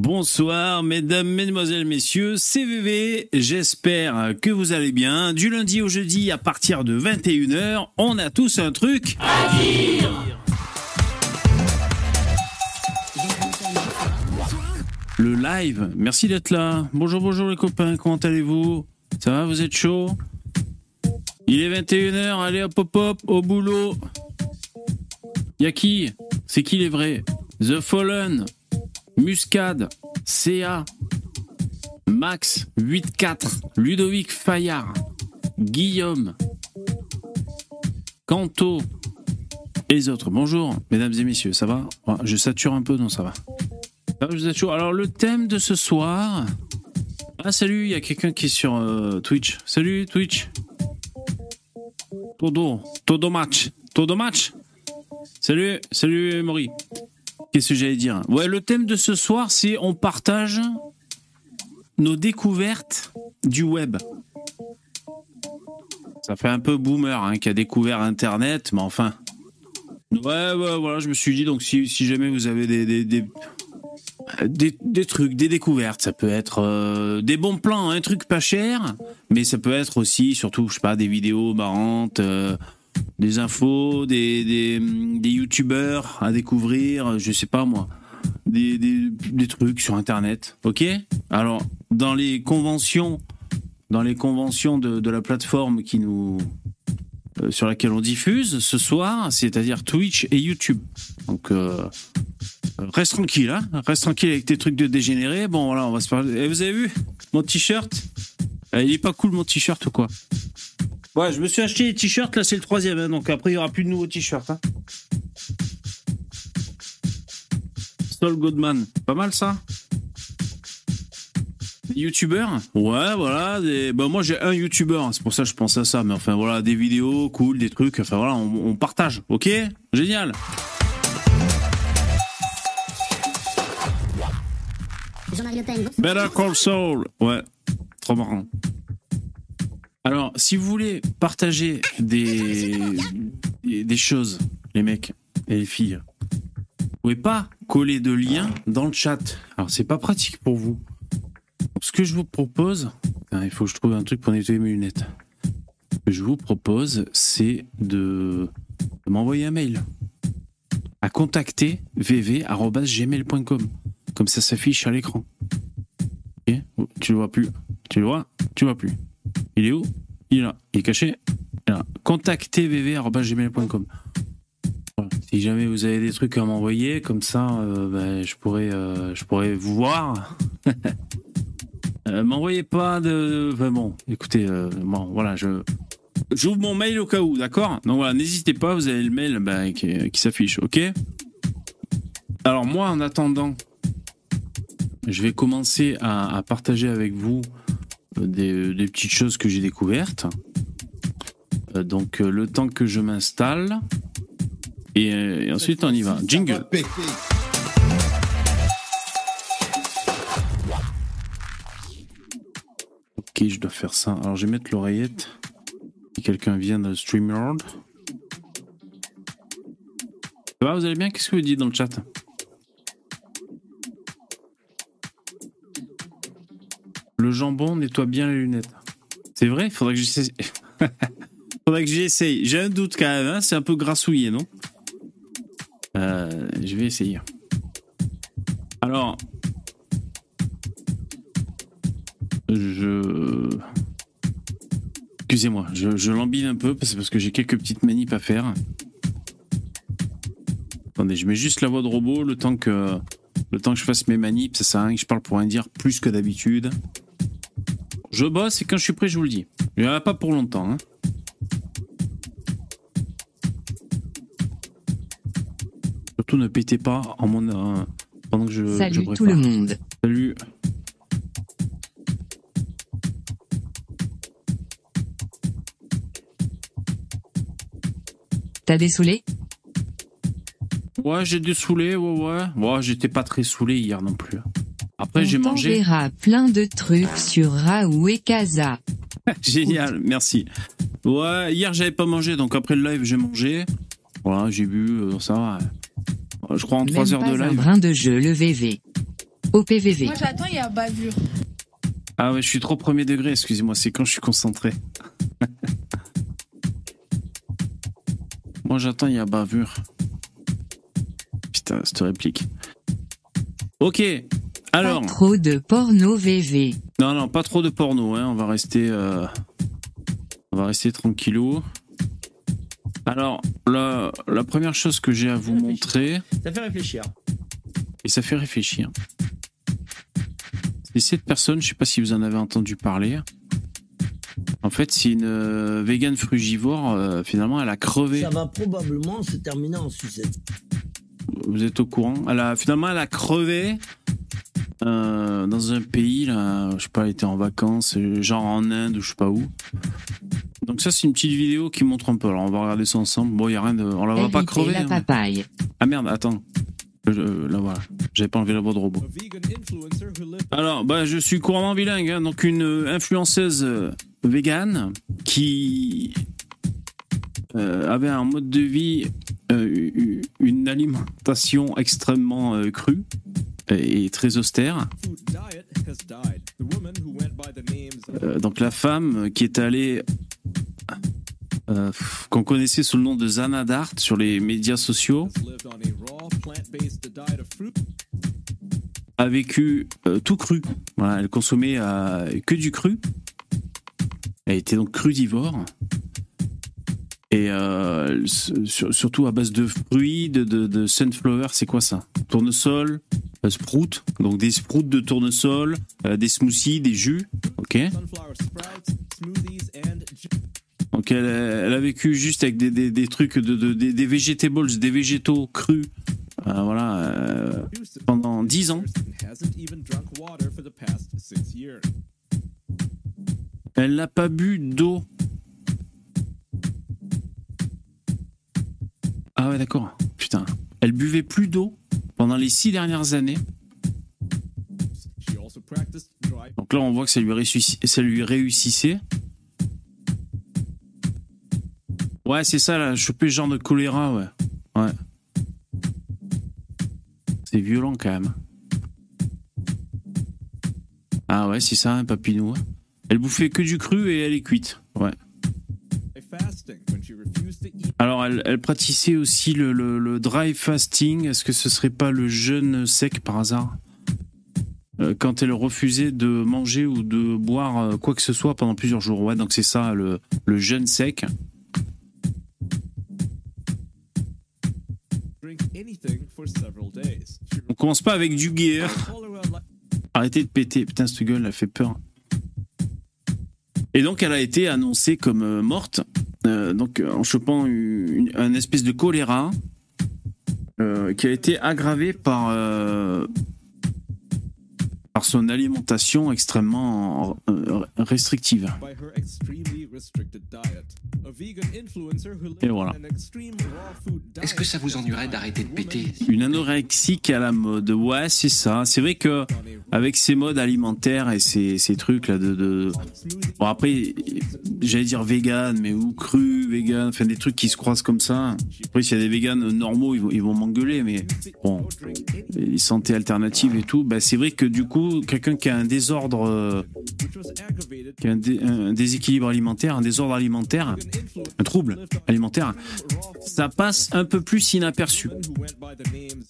Bonsoir, mesdames, mesdemoiselles, messieurs, CVV, j'espère que vous allez bien. Du lundi au jeudi, à partir de 21h, on a tous un truc à dire Le live, merci d'être là. Bonjour, bonjour les copains, comment allez-vous? Ça va, vous êtes chaud? Il est 21h, allez hop hop hop, au boulot. Y'a qui? C'est qui les vrais? The Fallen, Muscade, CA, Max 84, Ludovic Fayard, Guillaume, Canto et les autres. Bonjour, mesdames et messieurs, ça va Je sature un peu, non, ça va. Je sature. Alors, le thème de ce soir. Ah, salut, il y a quelqu'un qui est sur euh, Twitch. Salut, Twitch. Todo, todo match. Todo match? Salut, salut Maury. Qu'est-ce que j'allais dire? Ouais, le thème de ce soir, c'est on partage nos découvertes du web. Ça fait un peu boomer hein, qui a découvert Internet, mais enfin. Ouais, ouais, voilà, je me suis dit, donc si, jamais vous avez des des, trucs, des découvertes, ça peut être euh, des bons plans, un truc pas cher, mais ça peut être aussi, surtout, je sais pas, des vidéos marrantes. Euh, des infos, des, des, youtubeurs à découvrir, je sais pas moi, des, des, des, trucs sur internet. Ok? Alors, dans les conventions, dans les conventions de, de la plateforme qui nous, euh, sur laquelle on diffuse ce soir, c'est-à-dire Twitch et YouTube. Donc, euh, reste tranquille, hein reste tranquille avec tes trucs de dégénérés. Bon, voilà, on va se parler. Et eh, vous avez vu mon t-shirt? Eh, Il est pas cool mon t-shirt ou quoi? Ouais, je me suis acheté les t-shirts, là c'est le troisième, hein, donc après il n'y aura plus de nouveaux t-shirts. Hein. Stol Goodman, pas mal ça? Youtubeurs? Ouais, voilà. Des... Bah, moi j'ai un youtubeur, c'est pour ça que je pense à ça. Mais enfin voilà, des vidéos cool, des trucs. Enfin voilà, on, partage. Ok? Génial. Better Call Saul. Ouais, trop marrant. Alors, si vous voulez partager des, des, choses, les mecs et les filles, vous pouvez pas coller de liens dans le chat. Alors, c'est pas pratique pour vous. ce que je vous propose, il faut que je trouve un truc pour nettoyer mes lunettes. Ce que je vous propose, c'est de, m'envoyer un mail à contacter vv.gmail.com. Comme ça s'affiche à l'écran. Tu le vois plus? Tu le vois? Tu le vois plus? Il est où? Il est là. Il est caché? Contactez.vv.gmail.com Si jamais vous avez des trucs à m'envoyer, comme ça, euh, ben, je, pourrais, euh, je vous voir. Euh, m'envoyez pas de. bon, écoutez, bon, voilà, je. J'ouvre mon mail au cas où, d'accord? Donc voilà, n'hésitez pas, vous avez le mail ben, qui, s'affiche, ok? Alors moi, en attendant, je vais commencer à partager avec vous des, petites choses que j'ai découvertes. Euh, donc euh, le temps que je m'installe et, ensuite on y va. Jingle. Ok, je dois faire ça. Alors je vais mettre l'oreillette. Si quelqu'un vient de StreamYard. Ça va, vous allez bien? Qu'est-ce que vous dites dans le chat? Le jambon nettoie bien les lunettes. C'est vrai? Faudrait que j'essaye. faudrait que j'essaye. J'ai un doute quand même, hein. c'est un peu grassouillé, non? Euh, Je vais essayer. Alors, je. Excusez-moi, je, je un peu parce, parce que j'ai quelques petites manips à faire. Attendez, je mets juste la voix de robot le temps que, le temps que je fasse mes manips. Ça sert à rien que je parle pour rien dire plus que d'habitude. Je bosse et quand je suis prêt, je vous le dis. Il n'y en a pas pour longtemps. Hein. Surtout ne pétez pas en mon, euh, pendant que je. Salut tout le monde. Salut. T'as dessoulé Ouais, j'ai dessoulé, ouais, ouais. Ouais, j'étais pas très saoulé hier non plus. Après, j'ai mangé. On verra plein de trucs sur Raoult et Casa. Génial, merci. Ouais, hier j'avais pas mangé, donc après le live j'ai mangé. Voilà, j'ai bu, euh, ça va. Je crois en 3 heures de live. Un brin de jeu, le VV. Au PVV. Moi j'attends, il y a bavure. Ah ouais, je suis trop premier degré, excusez-moi, c'est quand je suis concentré. Moi j'attends, il y a bavure. Putain, cette réplique. Ok, alors. Pas trop de porno VV. Non, non, pas trop de porno, hein. on va rester. euh, On va rester tranquillou. Alors, la, la première chose que j'ai à vous montrer, Ça fait réfléchir. et ça fait réfléchir. C'est cette personne, je sais pas si vous en avez entendu parler. En fait, c'est une euh, végane frugivore. euh, finalement, elle a crevé. Ça va probablement se terminer en sucette. Vous êtes au courant? Elle a finalement, elle a crevé euh, dans un pays là. Je sais pas, elle était en vacances, genre en Inde ou je sais pas où. Donc ça, c'est une petite vidéo qui montre un peu. Alors, on va regarder ça ensemble. Bon, il y a rien de, on la va pas crever. la hein. papaye. Ah merde, attends. Je- là voilà, j'avais pas enlevé la voix de robot. Alors, bah, je suis couramment bilingue, hein, donc une euh, influenceuse euh, végane qui euh, avait un mode de vie, euh, une alimentation extrêmement euh, crue et très austère. Euh, donc la femme qui est allée, euh, qu'on connaissait sous le nom de Zana Dart sur les médias sociaux, a vécu euh, tout cru. Elle consommait que du cru. Elle était donc crudivore. Et euh, sur- surtout à base de fruits, de, de, de sunflower, c'est quoi ça? Tournesol, euh, sprout, donc des sprouts de tournesol, euh, des smoothies, des jus, ok? Donc elle, elle a vécu juste avec des, des, des trucs, de, de- des, des vegetables, des végétaux crus, euh, voilà, pendant 10 ans. Elle n'a pas bu d'eau. Ah ouais, d'accord. Putain. Elle buvait plus d'eau pendant les six dernières années. Donc là, on voit que ça lui, ça lui réussissait. Ouais, c'est ça, là, choper genre de choléra, ouais. Ouais. C'est violent quand même. Ah ouais, c'est ça, un hein. Elle bouffait que du cru et elle est cuite. Ouais. Alors, elle, elle pratiquait aussi le, le- le dry fasting. Est-ce que ce serait pas le jeûne sec par hasard? Euh, Quand elle refusait de manger ou de boire euh, quoi que ce soit pendant plusieurs jours. Ouais, donc c'est ça, le, le jeûne sec. On commence pas avec du gear. Arrêtez de péter. Putain, cette gueule, elle fait peur. Et donc, elle a été annoncée comme euh, morte, euh, donc en chopant une, un espèce de choléra euh, qui a été aggravé par, par son alimentation extrêmement euh, restrictive. Et voilà. Est-ce que ça vous ennuierait d'arrêter de péter Une anorexique à la mode. Ouais, c'est ça. C'est vrai que avec ces modes alimentaires et ces, ces trucs là de, de... bon après j'allais dire vegan mais ou cru vegan enfin des trucs qui se croisent comme ça après s'il y a des véganes normaux ils vont, ils vont m'engueuler mais bon les santé alternatives et tout bah c'est vrai que du coup quelqu'un qui a un désordre euh, qui a un, dé- un déséquilibre alimentaire un désordre alimentaire un trouble alimentaire ça passe un peu plus inaperçu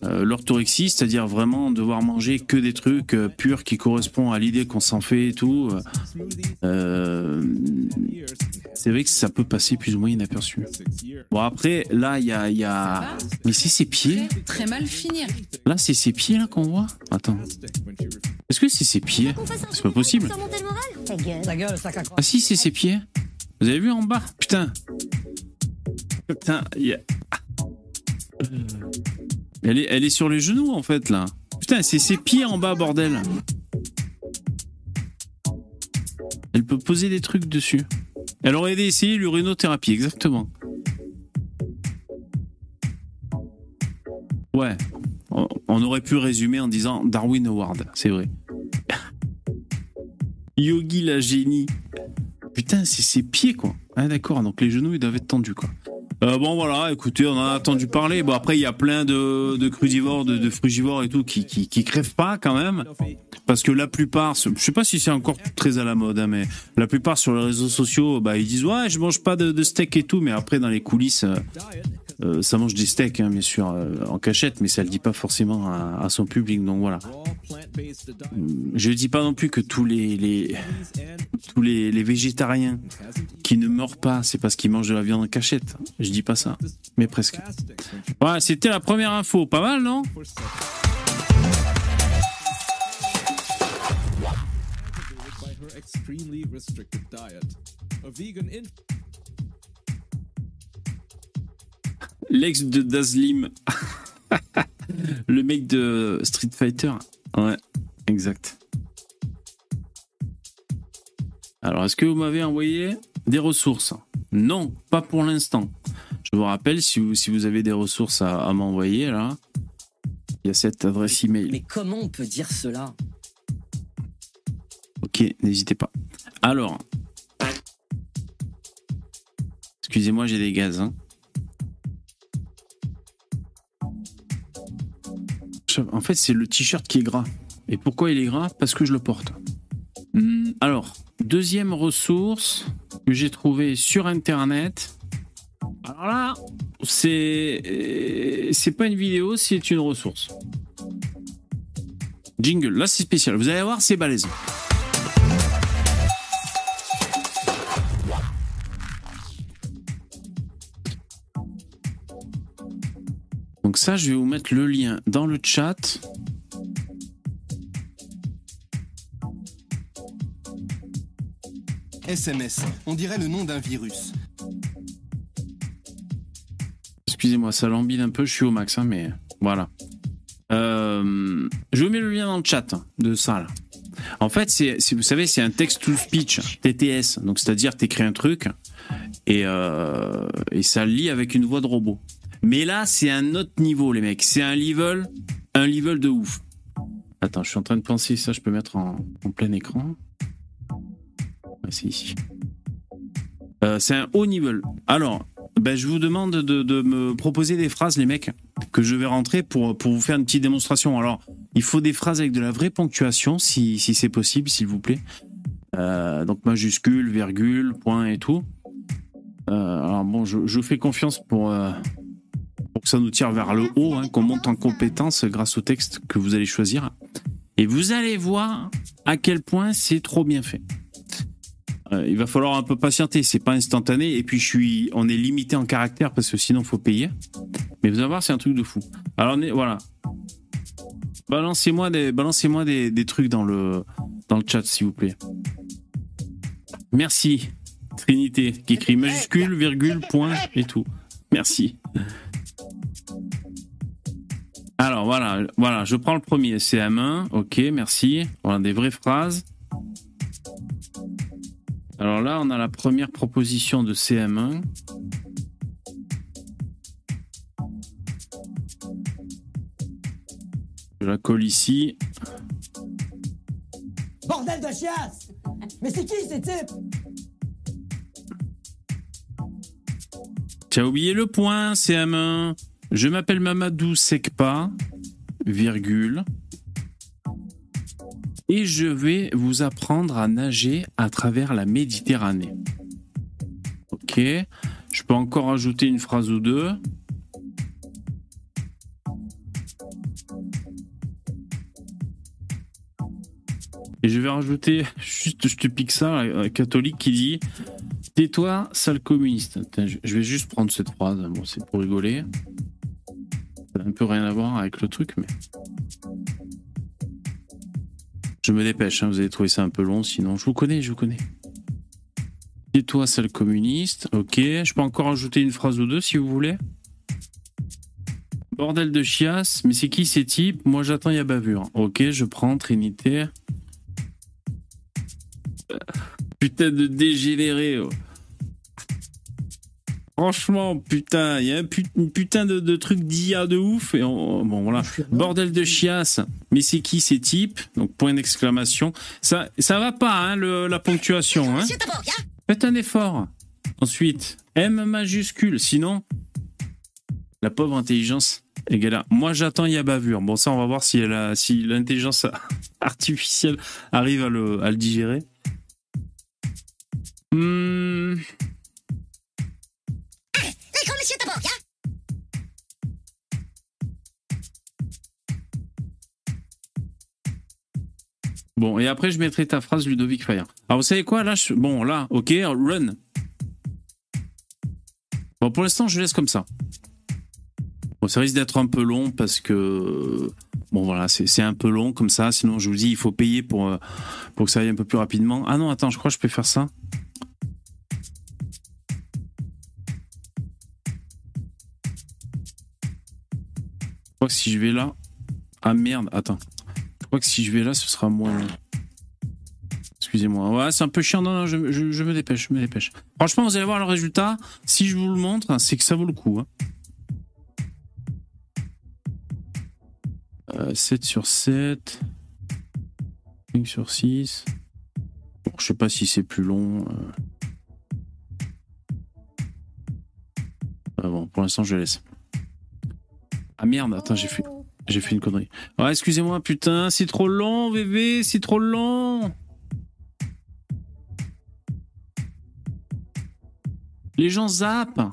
euh, l'orthorexie, c'est-à-dire vraiment devoir manger que des trucs euh, purs qui correspondent à l'idée qu'on s'en fait et tout, euh, c'est vrai que ça peut passer plus ou moins inaperçu. Bon après, là il y a, y a... mais c'est ses pieds. Très mal finir. Là c'est ses pieds là qu'on voit? Attends, est-ce que c'est ses pieds C'est pas possible. Ah si, c'est ses pieds. Vous avez vu en bas Putain. Putain, il y a- elle, est, elle est sur les genoux en fait là. Putain, c'est ses pieds en bas, bordel. Elle peut poser des trucs dessus. Elle aurait essayé l'urinothérapie, exactement. Ouais. On- On aurait pu résumer en disant Darwin Award, c'est vrai. Yogi la génie. Putain, c'est ses pieds quoi. Ah d'accord, donc les genoux ils doivent être tendus quoi. Euh, bon voilà, écoutez, on a entendu parler. Bon après, il y a plein de, de crudivores, de, frugivores et tout qui, qui, crèvent pas quand même, parce que la plupart, je sais pas si c'est encore très à la mode, hein, mais la plupart sur les réseaux sociaux, bah ils disent ouais, je mange pas de, de steak et tout, mais après dans les coulisses, euh, euh, ça mange des steaks hein, bien sûr euh, en cachette, mais ça le dit pas forcément à, son public. Donc voilà. Je dis pas non plus que tous les, tous les, végétariens qui ne meurent pas, c'est parce qu'ils mangent de la viande en cachette. Je dis pas ça, mais presque. Ouais, c'était la première info, pas mal, non? L'ex de Dazlim. Le mec de Street Fighter. Ouais, exact. Alors, est-ce que vous m'avez envoyé des ressources? Non, pas pour l'instant. Je vous rappelle, si vous, si vous avez des ressources à, à m'envoyer, là, il y a cette adresse email. Mais comment on peut dire cela? Ok, n'hésitez pas. Alors, excusez-moi, j'ai des gaz. hein. En fait, c'est le t-shirt qui est gras. Et pourquoi il est gras? Parce que je le porte. Hmm, Alors, deuxième ressource que j'ai trouvée sur Internet. Alors là, c'est euh, c'est pas une vidéo, c'est une ressource. Jingle, là c'est spécial. Vous allez voir, c'est balèze. Donc ça, je vais vous mettre le lien dans le chat. SMS, on dirait le nom d'un virus. Excusez-moi, ça lambine un peu, je suis au max, hein, mais voilà. Euh, je vous mets le lien dans le chat hein, de ça. Là. En fait, c'est, vous savez, c'est un text-to-speech, TTS. Donc, c'est-à-dire, tu écris un truc et, euh, et ça le lit avec une voix de robot. Mais là, c'est un autre niveau, les mecs. C'est un level, un level de ouf. Attends, je suis en train de penser ça, je peux mettre en, en plein écran. C'est ici. Euh, c'est un haut niveau. Alors, ben, je vous demande de, de me proposer des phrases, les mecs, que je vais rentrer pour, pour vous faire une petite démonstration. Alors, il faut des phrases avec de la vraie ponctuation, si, si c'est possible, s'il vous plaît. Euh, donc, majuscule, virgule, point et tout. Euh, alors, bon, je, je vous fais confiance pour, pour que ça nous tire vers le haut, hein, qu'on monte en compétence grâce au texte que vous allez choisir. Et vous allez voir à quel point c'est trop bien fait. Euh, il va falloir un peu patienter, c'est pas instantané. Et puis je suis, on est limité en caractère parce que sinon faut payer. Mais vous allez voir, c'est un truc de fou. Alors on est- voilà, balancez-moi des, balancez-moi des, des trucs dans le dans le chat s'il vous plaît. Merci Trinité qui écrit majuscule, virgule, point et tout. Merci. Alors voilà, voilà, je prends le premier CM1. Ok, merci. Voilà des vraies phrases. Alors là, on a la première proposition de CM1. Je la colle ici. Bordel de chiasse Mais c'est qui ces types? Tu as oublié le point, CM1. Je m'appelle Mamadou Sekpa, virgule. Et je vais vous apprendre à nager à travers la Méditerranée. Ok. Je peux encore ajouter une phrase ou deux. Et je vais rajouter, juste, je te pique ça, un catholique qui dit Tais-toi, sale communiste. Je vais juste prendre cette phrase. Bon, c'est pour rigoler. Peu rien à voir avec le truc, mais. Je me dépêche, hein, vous avez trouvé ça un peu long, sinon je vous connais, je vous connais. Tais-toi, sale communiste. Ok, je peux encore ajouter une phrase ou deux si vous voulez. Bordel de chiasse, mais c'est qui ces types? Moi j'attends, il y a bavure. Ok, je prends Trinité. Putain de dégénéré. oh. Franchement, putain, il y a un putain de, de truc d'IA de ouf. Et on- bon, voilà. Bordel de chiasse. Mais c'est qui ces types? Donc, point d'exclamation. Ça, ça va pas, hein, le- la ponctuation. Hein Faites un effort. Ensuite, M majuscule. Sinon, la pauvre intelligence égale à. Moi, j'attends, il y a bavure. Bon, ça, on va voir si, elle a, si l'intelligence artificielle arrive à le, à le digérer. Bon, et après, je mettrai ta phrase Ludovic Fire. Alors, vous savez quoi, là, bon, là, ok, run. Bon, pour l'instant, je laisse comme ça. Bon, ça risque d'être un peu long parce que, bon, voilà, c'est c'est un peu long comme ça. Sinon, je vous dis, il faut payer pour, euh, pour que ça aille un peu plus rapidement. Ah non, attends, je crois que je peux faire ça. Si je vais là. Ah merde, attends. Je crois que si je vais là, ce sera moins. Excusez-moi. Ouais, c'est un peu chiant. Non, non, je, me dépêche, je me dépêche. Franchement, vous allez voir le résultat. Si je vous le montre, c'est que ça vaut le coup. hein. Euh, 7 sur 7. 5 sur 6. Bon, je sais pas si c'est plus long. euh. Ah bon, pour l'instant, je laisse. Ah merde, attends, j'ai fait, j'ai fait une connerie. Ouais, excusez-moi, putain, c'est trop long, bébé, c'est trop long. Les gens zappent.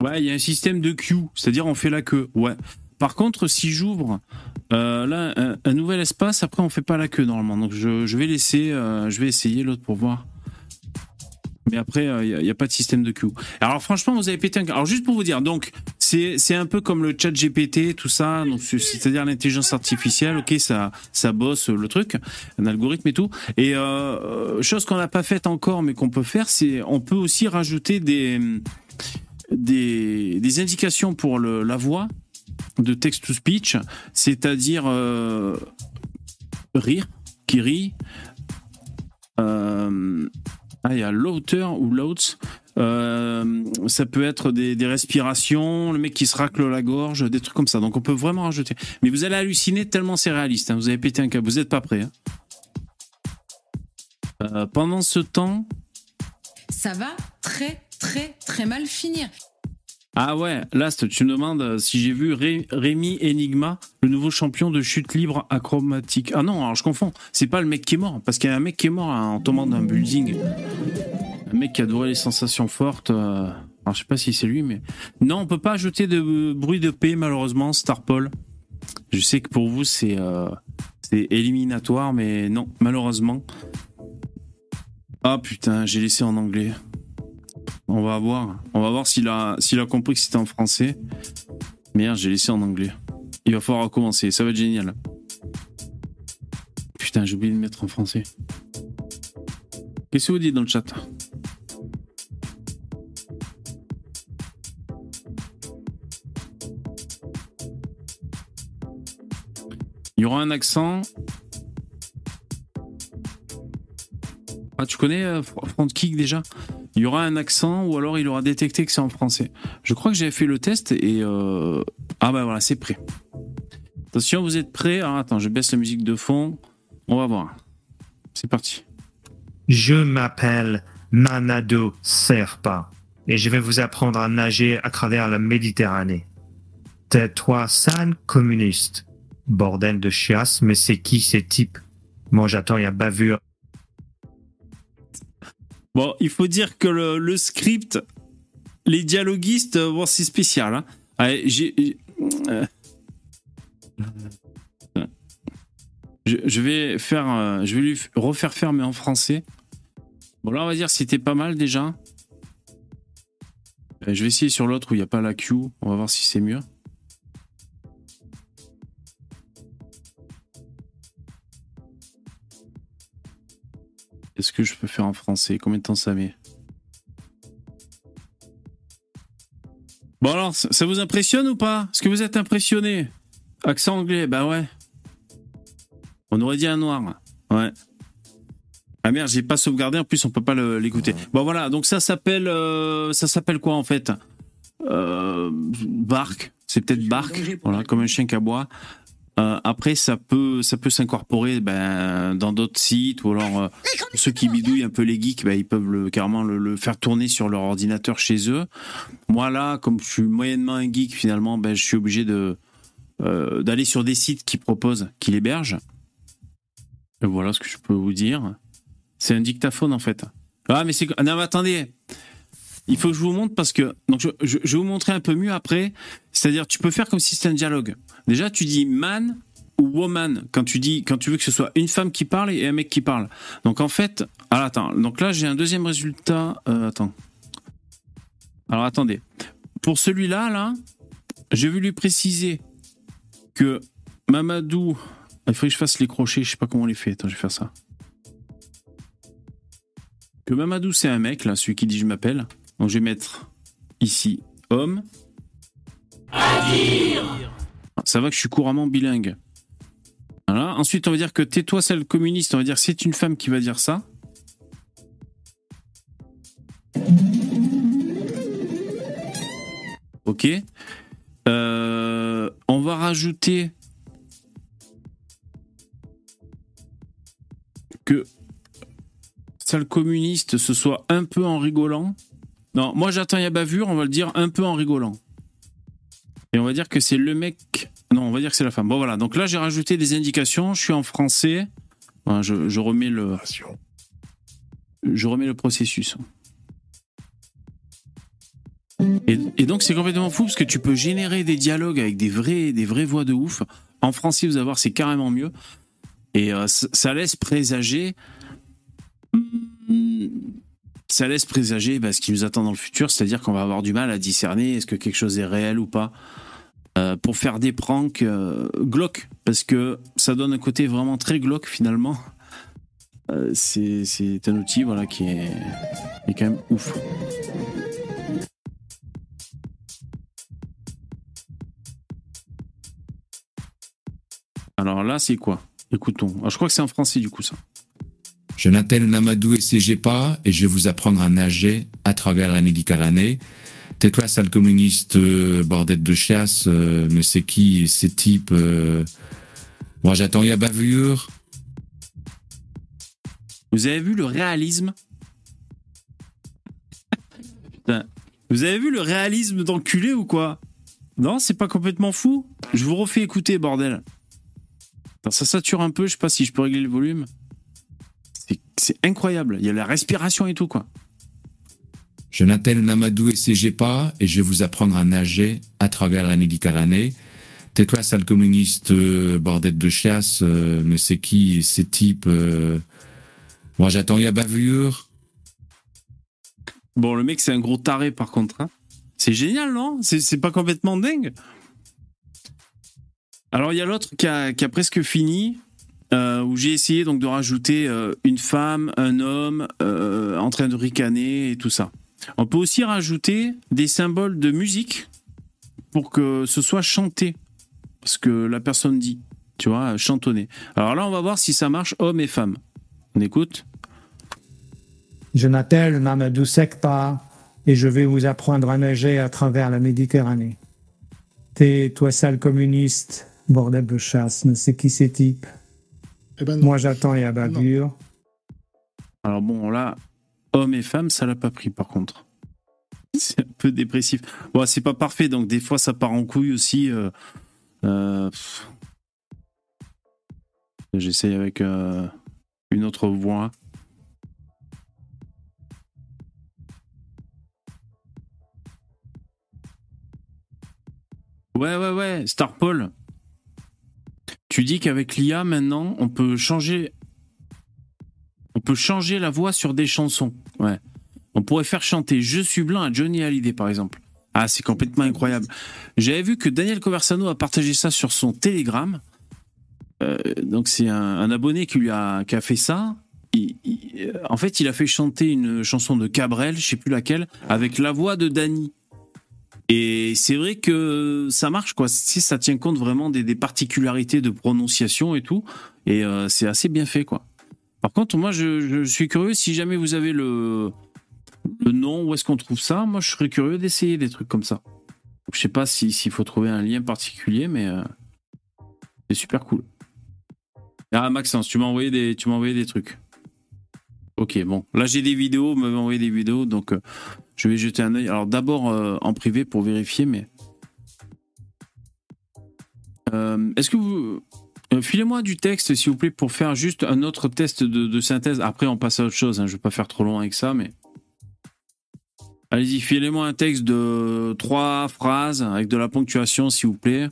Ouais, il y a un système de queue, c'est-à-dire on fait la queue. Ouais. Par contre, si j'ouvre euh, là un, nouvel espace, après on fait pas la queue normalement. Donc je, vais laisser, euh, je vais essayer l'autre pour voir. Mais après, il n'y a, pas de système de queue. Alors franchement, vous avez pété un... Alors juste pour vous dire, donc c'est un peu comme le chat GPT, tout ça, c'est-à-dire l'intelligence artificielle, ok, ça ça bosse le truc, un algorithme et tout. Et euh, chose qu'on n'a pas faite encore, mais qu'on peut faire, c'est on peut aussi rajouter des des, indications pour la voix de text-to-speech, c'est-à-dire euh, rire, qui rit. Euh, ah, il y a louter ou louts. Euh, ça peut être des, des respirations, le mec qui se racle la gorge, des trucs comme ça. Donc on peut vraiment rajouter. Mais vous allez halluciner tellement c'est réaliste. hein. Vous avez pété un câble. Vous n'êtes pas prêt. hein. Pendant ce temps, Ça va très, très, très mal finir. Ah ouais, Last, tu me demandes euh, si j'ai vu Ré- Rémi Enigma, le nouveau champion de chute libre acrobatique. Ah non, alors je confonds. C'est pas le mec qui est mort, parce qu'il y a un mec qui est mort hein, en tombant d'un building. Un mec qui adorait les sensations fortes. euh, Alors je sais pas si c'est lui, mais non, on peut pas ajouter de bruit de paix malheureusement, Starpol. Je sais que pour vous c'est euh, c'est éliminatoire, mais non, malheureusement. Ah putain, j'ai laissé en anglais. On va voir. On va voir s'il a, compris que c'était en français. Merde, j'ai laissé en anglais. Il va falloir recommencer. Ça va être génial. Putain, j'ai oublié de mettre en français. Qu'est-ce que vous dites dans le chat Il y aura un accent. Ah, tu connais euh, Fr- Front Kick déjà? Il y aura un accent ou alors il aura détecté que c'est en français. Je crois que j'avais fait le test et. euh, Ah, bah voilà, c'est prêt. Attention, vous êtes prêts Alors attends, je baisse la musique de fond. On va voir. C'est parti. Je m'appelle Manado Serpa et je vais vous apprendre à nager à travers la Méditerranée. Tais-toi, sale communiste. Bordel de chiasse, mais c'est qui ces types? Moi j'attends, il y a bavure. Bon, il faut dire que le, script, les dialoguistes, euh, bon, c'est spécial. Hein. J'ai. euh, Je, vais faire, euh, je vais lui refaire faire mais en français. Bon là on va dire que c'était pas mal déjà. Je vais essayer sur l'autre où il n'y a pas la queue. On va voir si c'est mieux. Est-ce que je peux faire en français? Combien de temps ça met? Bon alors, ça vous impressionne ou pas? Est-ce que vous êtes impressionné? Accent anglais, bah ouais. On aurait dit un noir. Ouais. Ah merde, j'ai pas sauvegardé, en plus on peut pas l'écouter. Bon voilà, donc ça s'appelle euh, ça s'appelle quoi en fait? Euh, Bark, c'est peut-être Bark, voilà, comme un chien qui aboie. Euh, après, ça peut, ça peut s'incorporer ben, dans d'autres sites ou alors euh, ceux qui bidouillent un peu les geeks, ben, ils peuvent le, carrément le, le faire tourner sur leur ordinateur chez eux. Moi là, comme je suis moyennement un geek, finalement, ben, je suis obligé de euh, d'aller sur des sites qui proposent, qui l'hébergent. Voilà ce que je peux vous dire. C'est un dictaphone en fait. Ah mais c'est non mais attendez. Il faut que je vous montre parce que donc je, je- je vais vous montrer un peu mieux après. C'est-à-dire tu peux faire comme si c'était un dialogue. Déjà tu dis man ou woman quand tu dis quand tu veux que ce soit une femme qui parle et un mec qui parle. Donc en fait, alors attends. Donc là j'ai un deuxième résultat. Euh, attends. Alors attendez. Pour celui-là là, j'ai vu lui préciser que Mamadou. Il faudrait que je fasse les crochets. Je sais pas comment on les fait. Attends, je vais faire ça. Que Mamadou c'est un mec là, celui qui dit je m'appelle. Donc je vais mettre ici homme. Ça va que je suis couramment bilingue. Voilà. Ensuite, on va dire que tais-toi, celle communiste. On va dire c'est une femme qui va dire ça. Ok. Euh, on va rajouter que sale communiste ce soit un peu en rigolant. Non, moi j'attends ya bavure, on va le dire un peu en rigolant. Et on va dire que c'est le mec. Non, on va dire que c'est la femme. Bon voilà, donc là j'ai rajouté des indications, je suis en français. Je, remets le. Je remets le processus. Et, donc c'est complètement fou parce que tu peux générer des dialogues avec des vrais, des vraies voix de ouf. En français, vous allez voir, c'est carrément mieux. Et euh, ça laisse présager. Ça laisse présager bah, ce qui nous attend dans le futur, c'est-à-dire qu'on va avoir du mal à discerner est-ce que quelque chose est réel ou pas. Euh, pour faire des pranks euh, glauques, parce que ça donne un côté vraiment très glauque finalement. Euh, c'est un outil voilà, qui est, quand même ouf. Alors là, c'est quoi? Écoutons. Alors, je crois que c'est en français du coup ça. Je m'appelle Namadou et Segepa et je vais vous apprendre à nager à travers la Méditerranée. Tais-toi, sale communiste, euh, bordette de chasse, euh, ne sais qui, ces types. euh. Moi, j'attends ya bavure. Vous avez vu le réalisme? Putain. Vous avez vu le réalisme d'enculé ou quoi? Non, c'est pas complètement fou? Je vous refais écouter, bordel. Ça sature un peu, je sais pas si je peux régler le volume. C'est incroyable, il y a la respiration et tout, quoi. Je m'appelle Namadou et Segepa et je vais vous apprendre à nager à travers la Méditerranée. Tais-toi, sale communiste, euh, bordette de chasse, euh, ne sais qui, ces types. euh. Moi, j'attends ya bavure. Bon, le mec, c'est un gros taré, par contre. hein. C'est génial, non? C'est c'est pas complètement dingue? Alors, il y a l'autre qui a, qui a presque fini, euh, où j'ai essayé donc de rajouter une femme, un homme, en train de ricaner et tout ça. On peut aussi rajouter des symboles de musique pour que ce soit chanté, ce que la personne dit, tu vois, chantonner. Alors là, on va voir si ça marche homme et femme. On écoute Je m'appelle Mamadou Sekpa et je vais vous apprendre à nager à travers la Méditerranée. T'es, toi sale communiste, bordel de chasse, ne sais qui ces types. Eh ben. Moi j'attends et à bavure. Alors bon, là, homme et femme, ça l'a pas pris par contre. C'est un peu dépressif. Bon, c'est pas parfait, donc des fois ça part en couille aussi. euh, euh. J'essaye avec euh, une autre voix. Ouais, ouais, ouais, Star Paul. Tu dis qu'avec l'IA maintenant, on peut changer on peut changer la voix sur des chansons. On pourrait faire chanter Je suis blanc à Johnny Hallyday, par exemple. Ah, c'est complètement incroyable. J'avais vu que Daniel Conversano a partagé ça sur son Telegram. Euh, donc, c'est un, abonné qui lui a, qui fait ça. Euh, en fait, il a fait chanter une chanson de Cabrel, je sais plus laquelle, avec la voix de Danny. Et c'est vrai que ça marche, quoi. Si ça tient compte vraiment des, des particularités de prononciation et tout. Et euh, c'est assez bien fait, quoi. Par contre, moi, je, suis curieux, si jamais vous avez le, nom, où est-ce qu'on trouve ça Moi, je serais curieux d'essayer des trucs comme ça. Je sais pas si- s'il faut trouver un lien particulier, mais euh, C'est super cool. Ah, Maxence, tu m'as envoyé des, tu envoyé des trucs. Ok, bon. Là, j'ai des vidéos, vous m'avez envoyé des vidéos, donc euh, je vais jeter un œil. Alors, d'abord euh, en privé pour vérifier, mais. Est-ce que vous. Euh, Filez-moi du texte, s'il vous plaît, pour faire juste un autre test de, synthèse. Après, on passe à autre chose. hein. Je ne vais pas faire trop long avec ça, mais. Allez-y, filez-moi un texte de trois phrases avec de la ponctuation, s'il vous plaît.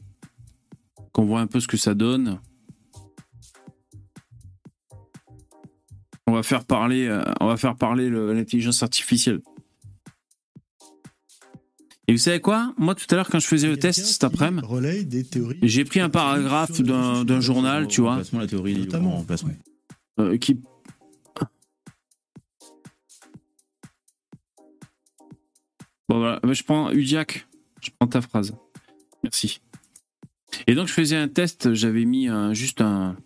Qu'on voit un peu ce que ça donne. On va faire parler, euh, l'intelligence artificielle. Et vous savez quoi? Moi, tout à l'heure, quand je faisais le test cet après-midi, j'ai pris un paragraphe d'un journal, tu vois, la théorie Notamment. euh, qui. Bon, voilà, je prends Udiac, je prends ta phrase. Merci. Et donc, je faisais un test, j'avais mis un- juste un,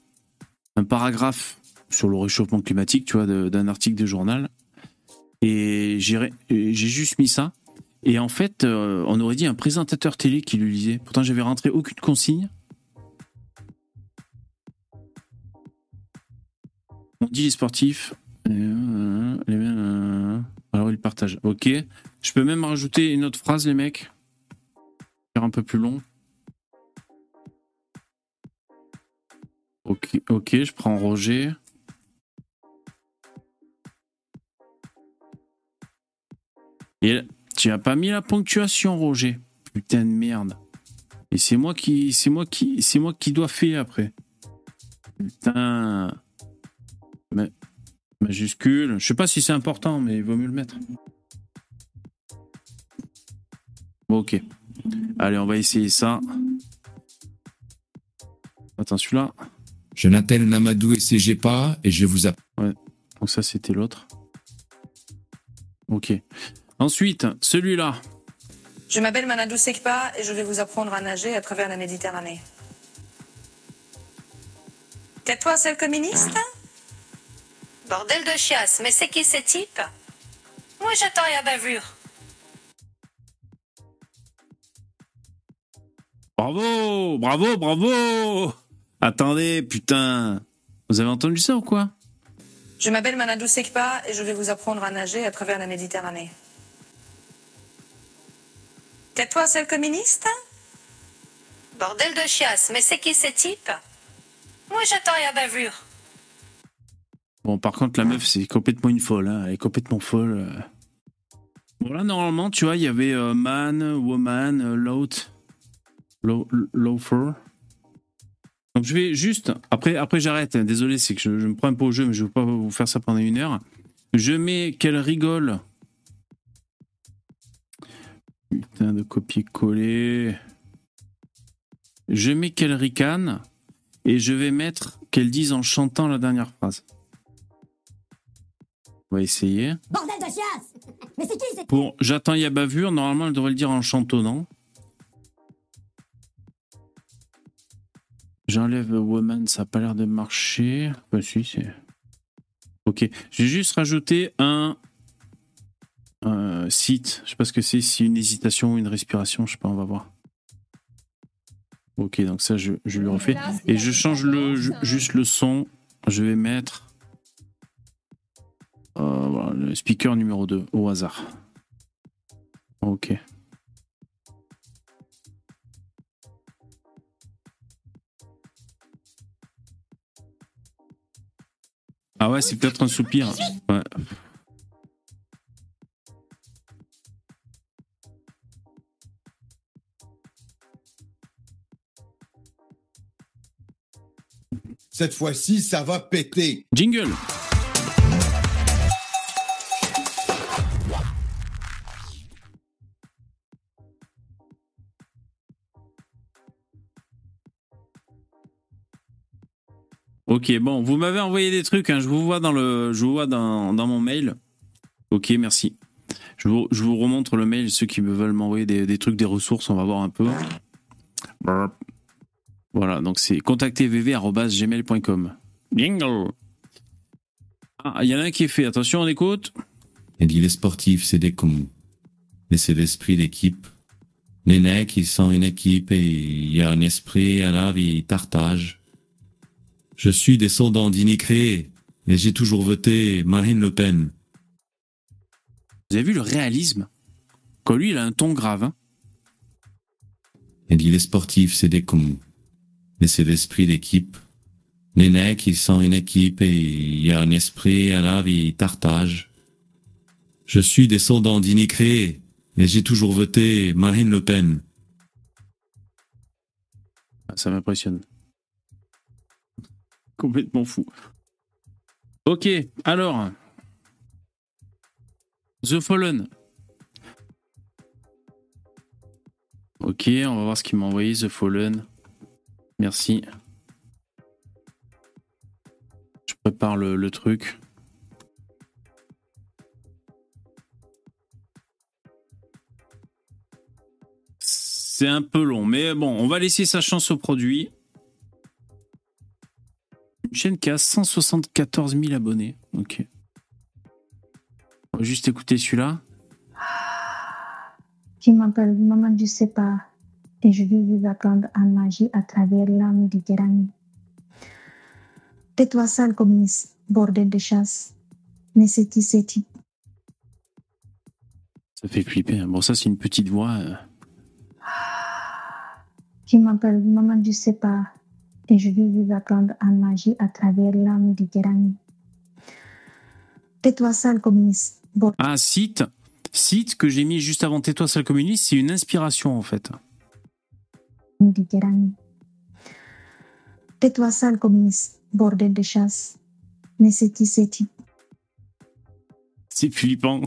un paragraphe sur le réchauffement climatique, tu vois, d'un article de journal. Et j'ai juste mis ça. Et en fait, euh, on aurait dit un présentateur télé qui le lisait. Pourtant, j'avais rentré aucune consigne. On dit les sportifs. euh, euh, alors, ils partagent. Ok. Je peux même rajouter une autre phrase, les mecs. Faire un peu plus long. Ok, ok, je prends Roger. Et tu as pas mis la ponctuation, Roger. Putain de merde. Et c'est moi qui, c'est moi qui, c'est moi qui dois faire après. Putain. Ma- Majuscule. Je sais pas si c'est important, mais il vaut mieux le mettre. Bon, ok. Allez, on va essayer ça. Attends, celui-là. Jonathan Namadou et CGPA et je vous apprends. Donc ça, c'était l'autre. Ok. Ensuite, celui-là. Je m'appelle Manadou Sekpa et je vais vous apprendre à nager à travers la Méditerranée. Tais-toi, seul communiste? Bordel de chiasse, mais c'est qui ce type? Moi j'attends à bavure. Bravo, bravo, bravo. Attendez, putain. Vous avez entendu ça ou quoi? Je m'appelle Manadou Sekpa et je vais vous apprendre à nager à travers la Méditerranée. Tais-toi, seul communiste? Bordel de chiasse, mais c'est qui ce type Moi j'attends à bavure. Bon, par contre, la meuf, c'est complètement une folle. hein. Elle est complètement folle. euh. Bon, là, normalement, tu vois, il y avait euh, man, woman, euh, lot, lo- loafer. Donc, je vais juste. Après, après j'arrête. hein. Désolé, c'est que je, je me prends un peu au jeu, mais je ne veux pas vous faire ça pendant une heure. Je mets qu'elle rigole. Putain de copier-coller. Je mets qu'elle ricane. Et je vais mettre qu'elle dise en chantant la dernière phrase. On va essayer. Bordel de chiasse Mais c'est qui Pour J'attends y a bavure, normalement elle devrait le dire en chantonnant. J'enlève woman, ça n'a pas l'air de marcher. Bah si, c'est. Ok. J'ai juste rajouté un euh, site. Je sais pas ce que c'est, si une hésitation ou une respiration, je sais pas, on va voir. Ok, donc ça je, je lui refais. Et je change le, ju- juste le son. Je vais mettre euh, voilà, le speaker numéro 2 au hasard. Ok. Ah ouais, c'est peut-être un soupir. Ouais. Cette fois-ci, ça va péter. Jingle Ok, bon, vous m'avez envoyé des trucs, hein, je vous vois dans le, je vois dans, mon mail. Ok, merci. Je vous, je remontre le mail, ceux qui me veulent m'envoyer des, des trucs, des ressources, on va voir un peu. Voilà, donc c'est contactezvv.gmail.com. Bingo Ah, il y en a un qui est fait, attention, on écoute. Il dit les sportifs, c'est des cons. Mais c'est l'esprit d'équipe. Les mecs, ils sont une équipe et il y a un esprit, alors ils partagent. Je suis descendant d'immigrés et j'ai toujours voté Marine Le Pen. Vous avez vu le réalisme? Quand lui, il a un ton grave. Hein Et dit les sportifs, c'est des cons. Mais c'est l'esprit d'équipe. Les mecs, ils sont une équipe et il y a un esprit, alors ils partagent. Je suis descendant d'immigrés et j'ai toujours voté Marine Le Pen. Ah, Ça m'impressionne. Complètement fou. Ok, alors. The Fallen. Ok, on va voir ce qu'il m'a envoyé, The Fallen. Merci. Je prépare le, truc. C'est un peu long, mais bon, on va laisser sa chance au produit. Une chaîne qui a 174 000 abonnés. Ok. On va juste écouter celui-là. Je m'appelle? Mamadou Sepa et je vais vous apprendre à nager à travers la Méditerranée. Tais-toi sale communiste, bordel de chasse. Mais c'est qui c'est qui Ça fait flipper. hein. Bon, ça, c'est une petite voix. euh. Je m'appelle Mamadou Sepa et je vais vous apprendre à nager à travers la Méditerranée. Tais-toi sale communiste, bordel Ah, site. Site que j'ai mis juste avant Tais-toi, sale communiste, c'est une inspiration en fait. De. Tais-toi sale communiste, bordel de chasse. C'est qui c'est qui C'est flippant.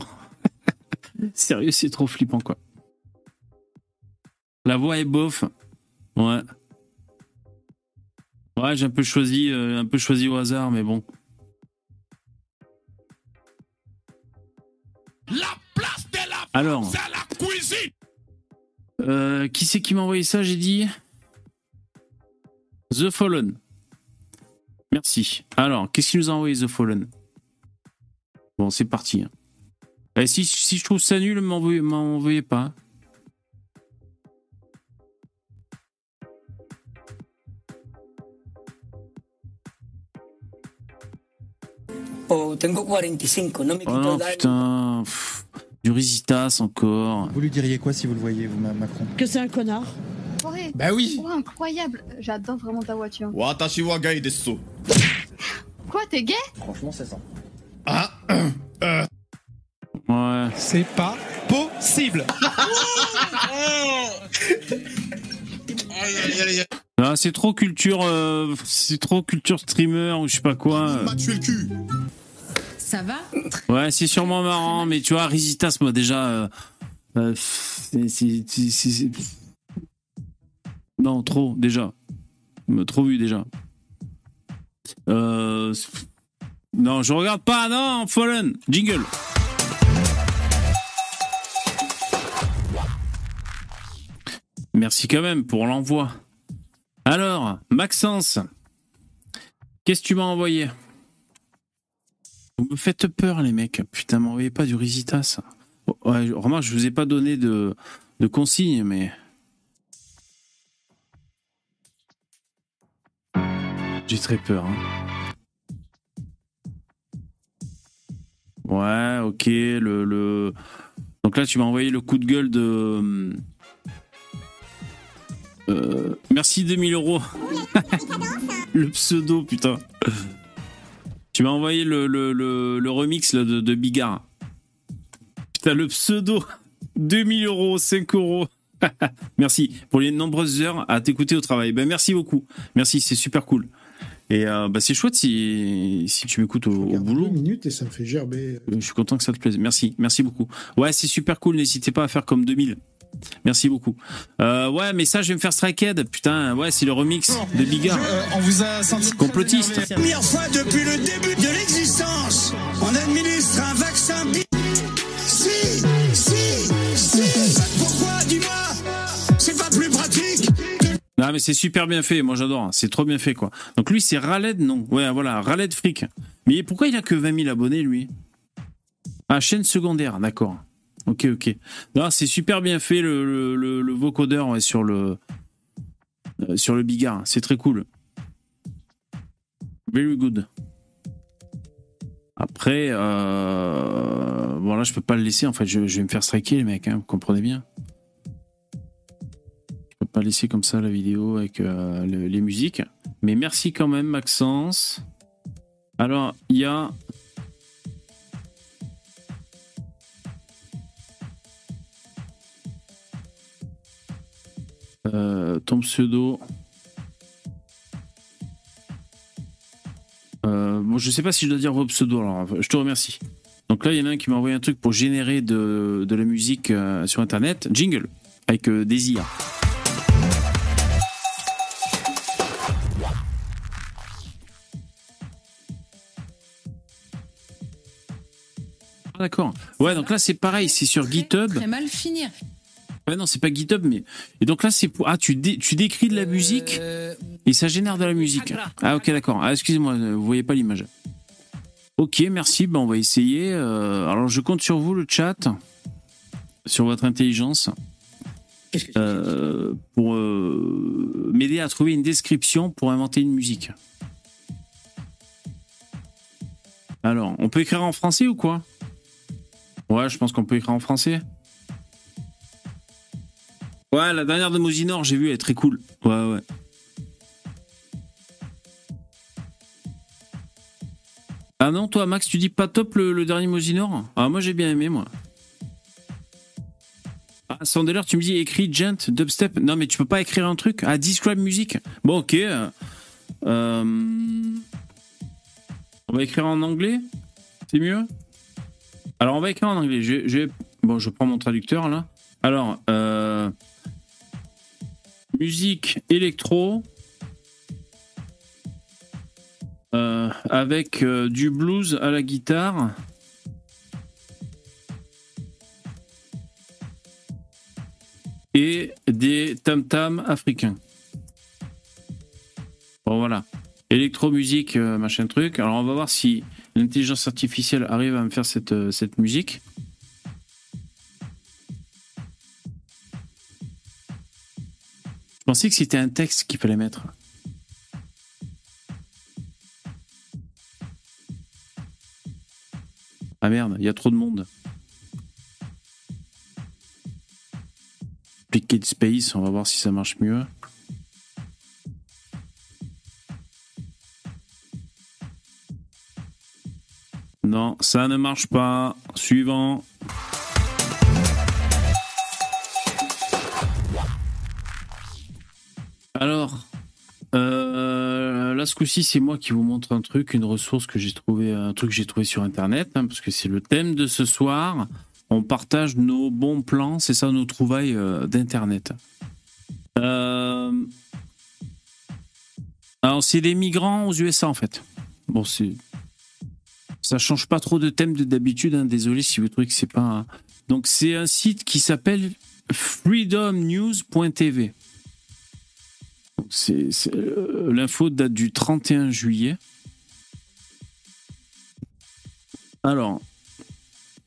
Sérieux, c'est trop flippant quoi. La voix est bof. Ouais. Ouais, j'ai un peu choisi, euh, un peu choisi au hasard, mais bon. Alors. Euh, qui c'est qui m'a envoyé ça, j'ai dit The Fallen. Merci. Alors, qu'est-ce qu'il nous a envoyé The Fallen? Bon, c'est parti. hein. Eh, si, si je trouve ça nul, m'envoyez m'envoyez pas. Oh, tengo 45, no me Oh non, putain. pff, du Risitas encore. Vous lui diriez quoi si vous le voyez, vous, Ma- Macron Que c'est un connard. Bah oui. Oh, incroyable. J'adore vraiment ta voiture. Watashi wa gay desu. Quoi, t'es gay? Franchement, c'est ça. Ah, euh, Ouais. C'est pas possible. Ah, c'est trop culture, euh, c'est trop culture streamer ou je sais pas quoi. tué le cul. Ça va Ouais, c'est sûrement marrant, mais tu vois, Risitas, moi déjà, euh, euh, non, trop déjà, trop vu déjà. Euh, non, je regarde pas, non, Fallen, jingle. Merci quand même pour l'envoi. Alors, Maxence, qu'est-ce que tu m'as envoyé? Vous me faites peur, les mecs. Putain, m'envoyez pas du Risitas. Oh, Ouais, remarque, je vous ai pas donné de, de consignes, mais. J'ai très peur. hein. Ouais, ok. Le, le... Donc là, tu m'as envoyé le coup de gueule de. Euh, merci 2000 euros. le pseudo, putain. Tu m'as envoyé le, le, le, le remix là, de, de Bigard. Putain, le pseudo. 2000 euros, 5 euros. merci pour les nombreuses heures à t'écouter au travail. Ben, merci beaucoup. Merci, c'est super cool. Et euh, bah, c'est chouette si, si tu m'écoutes au, au boulot. Deux minutes et ça me fait gerber. Je suis content que ça te plaise. Merci, merci beaucoup. Ouais, c'est super cool. N'hésitez pas à faire comme 2000. Merci beaucoup. Euh, ouais, mais ça, je vais me faire strikehead. Putain, ouais, c'est le remix de Bigard. on vous a senti Complotiste. Première fois depuis le début de l'existence, on administre un vaccin. Si, si, si. Pourquoi, dis-moi C'est pas plus pratique Non, mais c'est super bien fait. Moi, j'adore. C'est trop bien fait, quoi. Donc, lui, c'est Raled, non Ouais, voilà, Raled Frick. Mais pourquoi il a que 20 000 abonnés, lui? Ah, chaîne secondaire, d'accord. Ok, ok. Non, c'est super bien fait le, vocodeur sur le euh, sur le bigard. C'est très cool. Very good. Après, euh... bon là, je peux pas le laisser. En fait, je, vais me faire striker, les mecs. Hein, vous comprenez bien. Je peux pas laisser comme ça la vidéo avec euh, le- les musiques. Mais merci quand même, Maxence. Alors, il y a Euh, ton pseudo. Euh, bon, je sais pas si je dois dire vos pseudos, alors je te remercie. Donc là, il y en a un qui m'a envoyé un truc pour générer de, de la musique euh, sur internet. Jingle, avec euh, des IA. Ah, D'accord. Ouais, donc là, c'est pareil, c'est sur GitHub. Très mal finir. Ouais, non, c'est pas GitHub, mais. Et donc là, c'est pour. Ah, tu, dé- tu décris de la musique et ça génère de la musique. Ah, ok, d'accord. Ah, excusez-moi, euh, vous voyez pas l'image. Ok, merci. Ben, on va essayer. Euh, alors, je compte sur vous, le chat, sur votre intelligence, euh, pour euh, m'aider à trouver une description pour inventer une musique. Alors, on peut écrire en français ou quoi? Ouais, je pense qu'on peut écrire en français. Ouais, la dernière de Mosinor, j'ai vu, elle est très cool. Ouais, ouais. Ah non, toi, Max, tu dis pas top le, dernier Mosinor Ah, moi, j'ai bien aimé, moi. Ah, Sandeler, tu me dis écrit gent, dubstep. Non, mais tu peux pas écrire un truc Ah, describe music. Bon, ok. euh, on va écrire en anglais? C'est mieux? Alors, on va écrire en anglais. Je, je- Bon, je prends mon traducteur, là. Alors, euh, musique électro euh, avec euh, du blues à la guitare. Et des tam-tams africains. Bon voilà. Électro-musique, euh, machin truc. Alors on va voir si l'intelligence artificielle arrive à me faire cette, cette musique. Pensais que c'était un texte qu'il fallait mettre. Ah merde, il y a trop de monde. Appliquer Space, on va voir si ça marche mieux. Non, ça ne marche pas. Suivant. Alors, euh, là ce coup-ci, c'est moi qui vous montre un truc, une ressource que j'ai trouvé, un truc que j'ai trouvé sur Internet, hein, parce que c'est le thème de ce soir. On partage nos bons plans, c'est ça nos trouvailles euh, d'Internet. Euh, Alors c'est des migrants aux USA en fait. Bon, c'est ça change pas trop de thème de d'habitude. hein. Désolé si vous trouvez que c'est pas. Donc c'est un site qui s'appelle freedomnews.tv. L'info date du 31 juillet. Alors,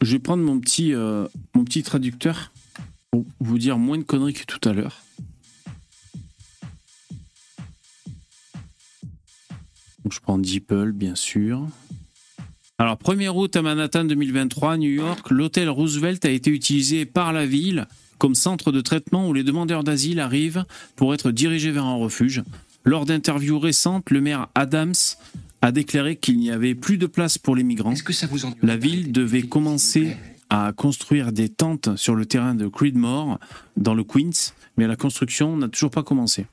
je vais prendre mon petit, euh, mon petit traducteur pour vous dire moins de conneries que tout à l'heure. Je prends DeepL, bien sûr. Alors, 1er août à Manhattan 2023, New York, l'hôtel Roosevelt a été utilisé par la ville comme centre de traitement où les demandeurs d'asile arrivent pour être dirigés vers un refuge. Lors d'interviews récentes, le maire Adams a déclaré qu'il n'y avait plus de place pour les migrants. La ville devait commencer à construire des tentes sur le terrain de Creedmoor, dans le Queens, mais la construction n'a toujours pas commencé.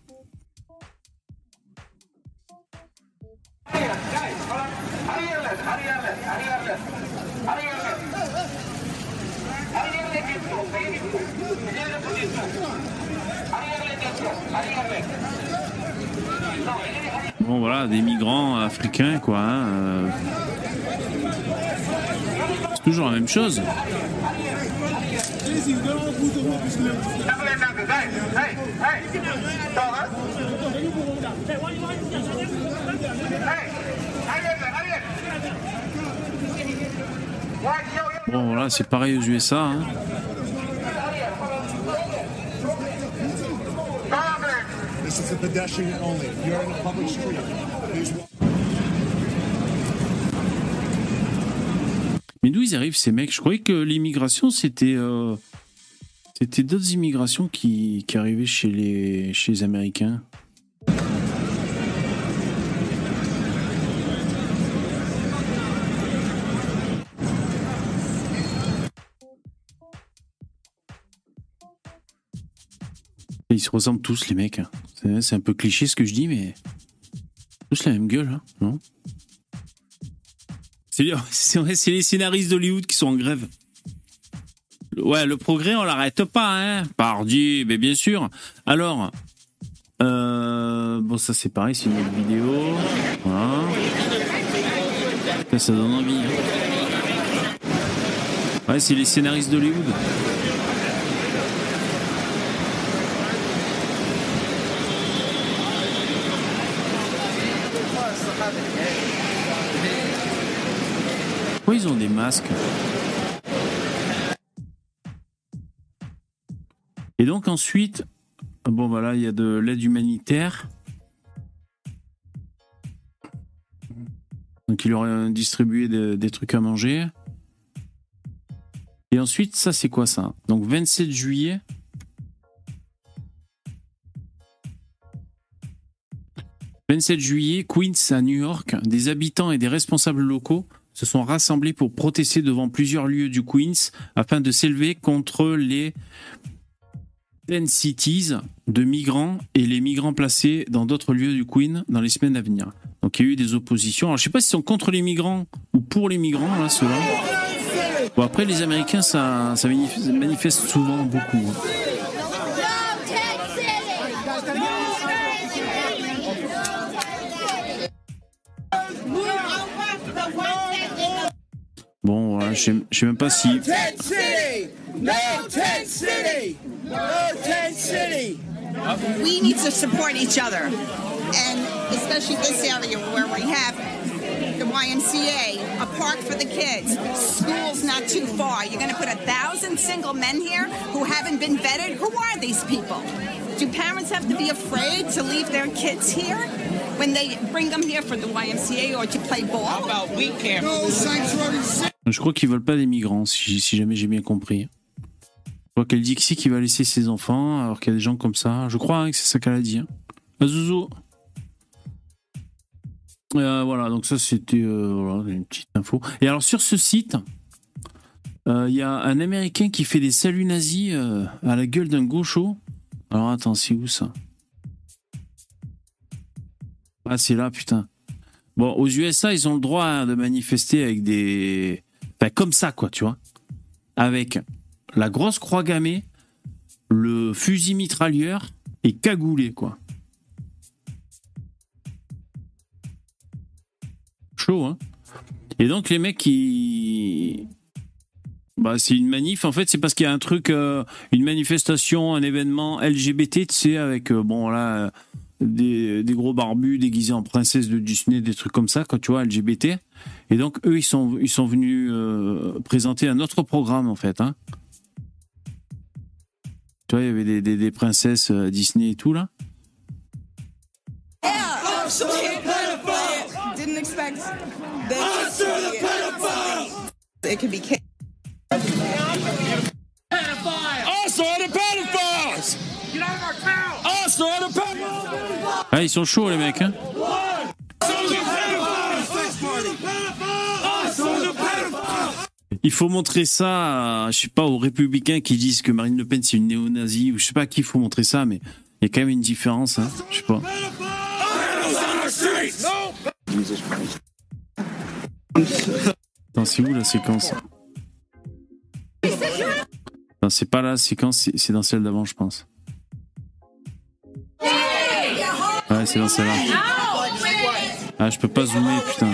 Bon voilà, des migrants africains quoi. hein, euh. C'est toujours la même chose. Bon, voilà, c'est pareil aux USA. Hein. Mais d'où ils arrivent ces mecs? Je croyais que l'immigration c'était euh, c'était d'autres immigrations qui, qui arrivaient chez les chez les Américains. Ils se ressemblent tous les mecs. C'est- un peu cliché ce que je dis, mais tous la même gueule, hein, non? C'est les scénaristes d'Hollywood qui sont en grève. Ouais, le progrès, on l'arrête pas, hein. Pardi, mais bien sûr. Alors, euh, bon, ça c'est pareil, c'est une autre vidéo. Voilà. Ça, ça donne envie. hein. Ouais, c'est les scénaristes d'Hollywood. Ils ont des masques Et donc ensuite, bon voilà, il y a de l'aide humanitaire. Donc il leur a distribué de- des trucs à manger. Et ensuite, ça c'est quoi ça? Donc 27 juillet. « 27 juillet, Queens à New York, des habitants et des responsables locaux se sont rassemblés pour protester devant plusieurs lieux du Queens afin de s'élever contre les Ten Cities de migrants et les migrants placés dans d'autres lieux du Queen dans les semaines à venir. Donc il y a eu des oppositions. Alors je sais pas s'ils sont contre les migrants ou pour les migrants. Bon, après, les Américains, ça, ça manif- manifeste souvent beaucoup. hein. Sais- je sais même pas si. Tent City! No Tent City! No Tent City! We need to support each other, and especially this area where we have the YMCA, a park for the kids, schools not too far. You're going to put a thousand single men here who haven't been vetted. Who are these people? Do parents have to be afraid to leave their kids here when they bring them here for the YMCA or to play ball? How about we care? No sanctuary city! Je crois qu'ils veulent pas des migrants, si, jamais j'ai bien compris. Je crois qu'elle dit que si qu'il va laisser ses enfants, alors qu'il y a des gens comme ça. Je crois hein, que c'est ça qu'elle a dit. Hein. Ah. Euh, voilà, donc ça c'était euh, une petite info. Et alors sur ce site, euh, il y a un Américain qui fait des saluts nazis à la gueule d'un gaucho. Alors attends, c'est où ça? Ah c'est là, putain. Bon, aux USA, ils ont le droit hein, de manifester avec des... Comme ça, quoi, tu vois. Avec la grosse croix gammée, le fusil mitrailleur et cagoulé, quoi. Chaud, hein Et donc, les mecs qui... Bah, c'est une manif. En fait, c'est parce qu'il y a un truc, euh, une manifestation, un événement LGBT, tu sais, avec, euh, bon, là, des, des gros barbus déguisés en princesse de Disney, des trucs comme ça, quand tu vois, LGBT. Et donc, eux, ils sont, ils sont venus euh, présenter un autre programme, en fait. Hein. Tu vois, il y avait des, des, des princesses euh, Disney et tout, là. The pedophiles! Get out of our town! Ah, ils sont chauds, les mecs, hein. Il faut montrer ça, à, je sais pas, aux républicains qui disent que Marine Le Pen c'est une néo-nazie, ou je sais pas à qui il faut montrer ça, mais il y a quand même une différence, hein. Je sais pas. Attends, c'est où la séquence? Non, c'est pas la séquence, c'est dans celle d'avant, je pense. Ouais, c'est dans celle-là. Ah, je peux pas zoomer, putain.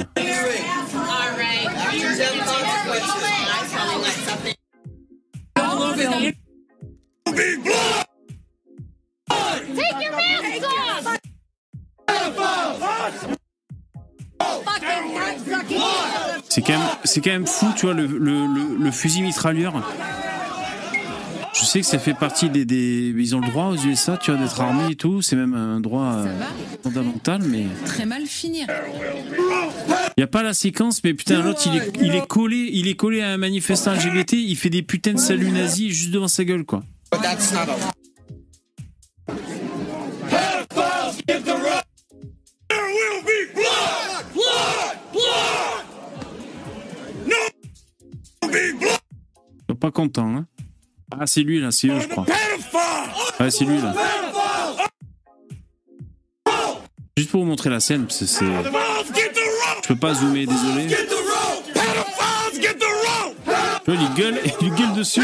C'est C'est quand même, c'est quand même fou, tu vois, le, le, le, le fusil mitrailleur. Je sais que ça fait partie des, des, ils ont le droit aux USA, tu vois, d'être armés et tout. C'est même un droit euh, fondamental, mais Très mal finir. il y a pas la séquence. Mais putain, l'autre, il est, il est collé, il est collé à un manifestant LGBT. Il fait des putains de saluts nazis juste devant sa gueule, quoi. Pas content, hein. Ah, c'est lui là, c'est eux, je crois. Ouais, c'est lui là. Juste pour vous montrer la scène, parce que c'est. Je peux pas zoomer, désolé. Tu vois, il gueule, il gueule dessus.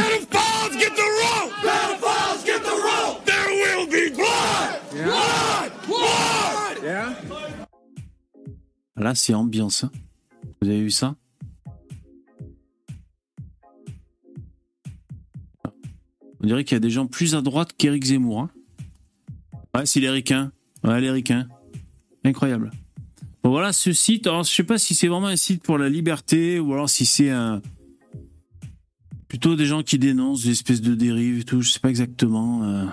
Là, c'est ambiance. hein. Vous avez vu ça? On dirait qu'il y a des gens plus à droite qu'Éric Zemmour. hein. Ouais, c'est l'Éric, hein. Ouais, l'Éric, hein. Incroyable. Bon, voilà, ce site. Alors, je sais pas si c'est vraiment un site pour la liberté ou alors si c'est un. Plutôt des gens qui dénoncent des espèces de dérives et tout. Je sais pas exactement. euh.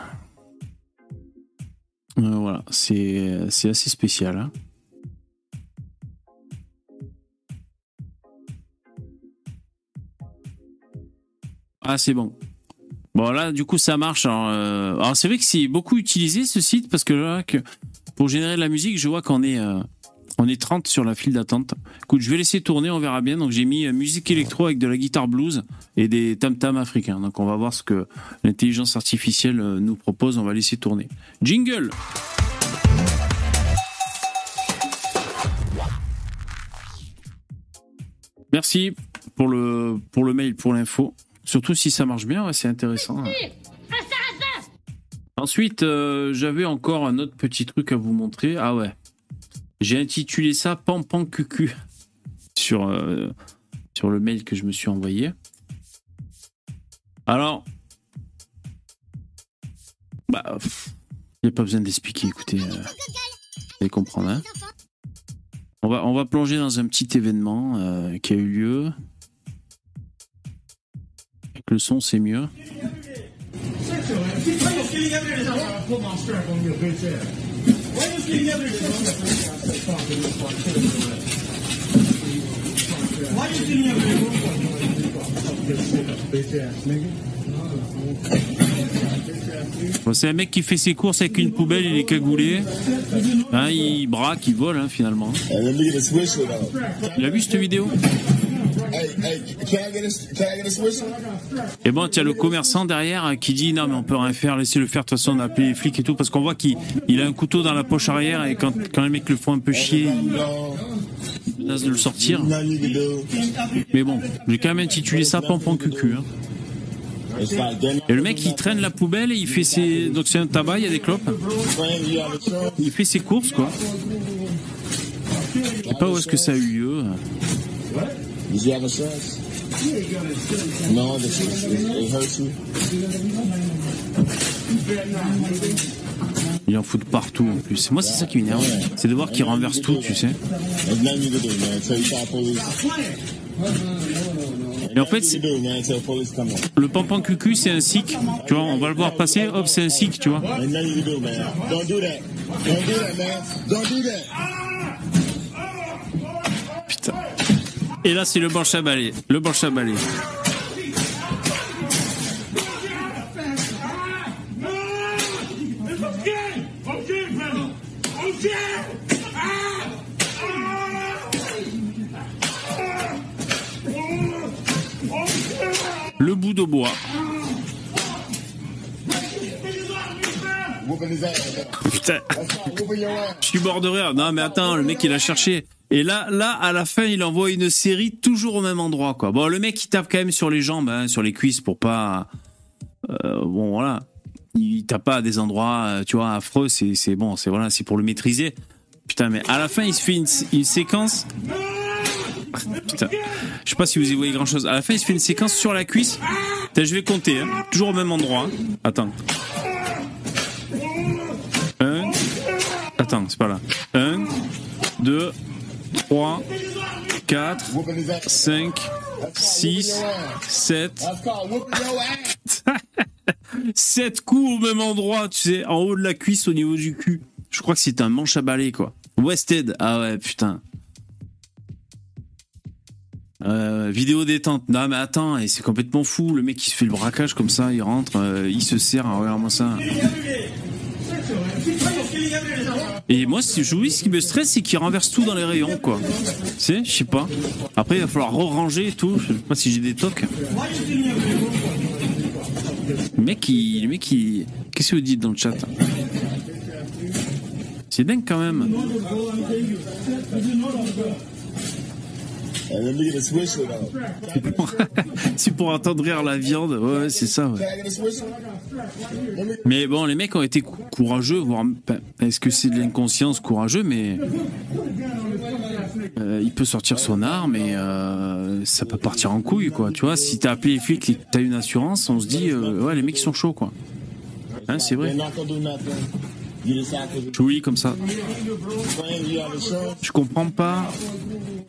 Euh, voilà, c'est c'est assez spécial. hein. Ah, c'est bon. Bon, là, du coup, ça marche. Alors, euh, alors, c'est vrai que c'est beaucoup utilisé ce site parce que pour générer de la musique, je vois qu'on est, euh, on est 30 sur la file d'attente. Écoute, je vais laisser tourner, on verra bien. Donc, j'ai mis euh, musique électro avec de la guitare blues et des tam-tams africains. Donc, on va voir ce que l'intelligence artificielle nous propose. On va laisser tourner. Jingle! Merci pour le, pour le mail, pour l'info. Surtout si ça marche bien, ouais, c'est intéressant. Ensuite, euh, j'avais encore un autre petit truc à vous montrer. Ah ouais. J'ai intitulé ça Pan Pan Cucu sur, euh, sur le mail que je me suis envoyé. Alors, bah, il n'y a pas besoin d'expliquer, écoutez, euh, vous allez comprendre. hein. On, va, on va plonger dans un petit événement euh, qui a eu lieu. Avec le son, c'est mieux. Bon, c'est un mec qui fait ses courses avec une poubelle, il est cagoulé. Hein, il braque, il vole hein, finalement. Il a vu cette vidéo? Et bon, tu as le commerçant derrière qui dit non mais on peut rien faire, laissez-le faire, de toute façon on a appelé les flics et tout, parce qu'on voit qu'il il a un couteau dans la poche arrière et quand, quand les mecs le font un peu chier, il menace de le sortir. Mais bon, j'ai quand même intitulé ça Pampon Cucu. hein. Et le mec il traîne la poubelle et il fait ses... Donc c'est un tabac, il y a des clopes. Il fait ses courses quoi. Je sais pas où est-ce que ça a eu lieu. Did you have a stress? No, this is, it, it hurts you? Il en fout de partout en plus. Moi c'est ça qui m'énerve. C'est de voir qu'il renverse tout, tu sais. Et en fait, le Pampan Cucu c'est un sikh. Tu vois, on va le voir passer, hop c'est un sikh, tu vois. Putain. Et là, c'est le banche à. Le banche à. Le bout de bois. Putain. Je suis mort de rire. Non, mais attends, le mec, il a cherché. Et là, là, à la fin, il envoie une série toujours au même endroit, quoi. Bon, le mec, il tape quand même sur les jambes, hein, sur les cuisses pour pas. euh, bon, voilà. Il tape pas à des endroits, euh, tu vois, affreux. C'est, bon, c'est voilà, c'est pour le maîtriser. Putain, mais à la fin, il se fait une, séquence. Putain, je sais pas si vous y voyez grand chose. À la fin, il se fait une séquence sur la cuisse. Je vais compter, hein. toujours au même endroit. hein. Attends. Attends, c'est pas là. Un, deux, trois, 4, 5, 6, 7. That's called whooping your ass. 7 coups au même endroit, tu sais, en haut de la cuisse au niveau du cul. Je crois que c'est un manche à balai, quoi. Wested, ah ouais, putain. Euh, vidéo détente. Non, mais attends, c'est complètement fou. Le mec qui se fait le braquage comme ça, il rentre, euh, il se sert. Regarde-moi ça. Et moi, dis, ce qui me stresse, c'est qu'il renverse tout dans les rayons, quoi. Tu sais, je sais pas. Après, il va falloir re-ranger et tout. Je sais pas si j'ai des tocs. Le mec, il, mec, il... qu'est-ce que vous dites dans le chat? C'est dingue quand même. C'est pour, pour attendrir la viande. Ouais, c'est ça. Ouais. Mais bon, les mecs ont été cou- courageux, voire est-ce que c'est de l'inconscience courageux, mais euh, il peut sortir son arme et euh, ça peut partir en couille, quoi. Tu vois, si t'as appelé les flics et que t'as une assurance, on se dit, euh, ouais, les mecs sont chauds, quoi. Hein, c'est vrai. Lis comme ça. Je comprends pas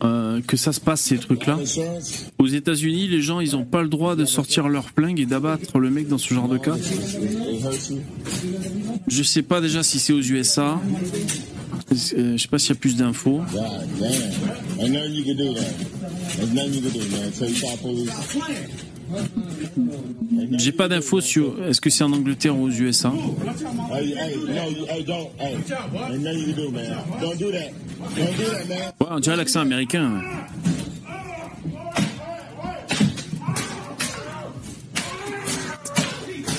euh, que ça se passe ces trucs-là. Aux États-Unis, les gens, ils ont pas le droit de sortir leur flingue et d'abattre le mec dans ce genre de cas. Je sais pas déjà si c'est aux USA. Euh, je sais pas s'il y a plus d'infos. J'ai pas d'infos sur est-ce que c'est en Angleterre ou aux USA. Ouais, on dirait l'accent américain.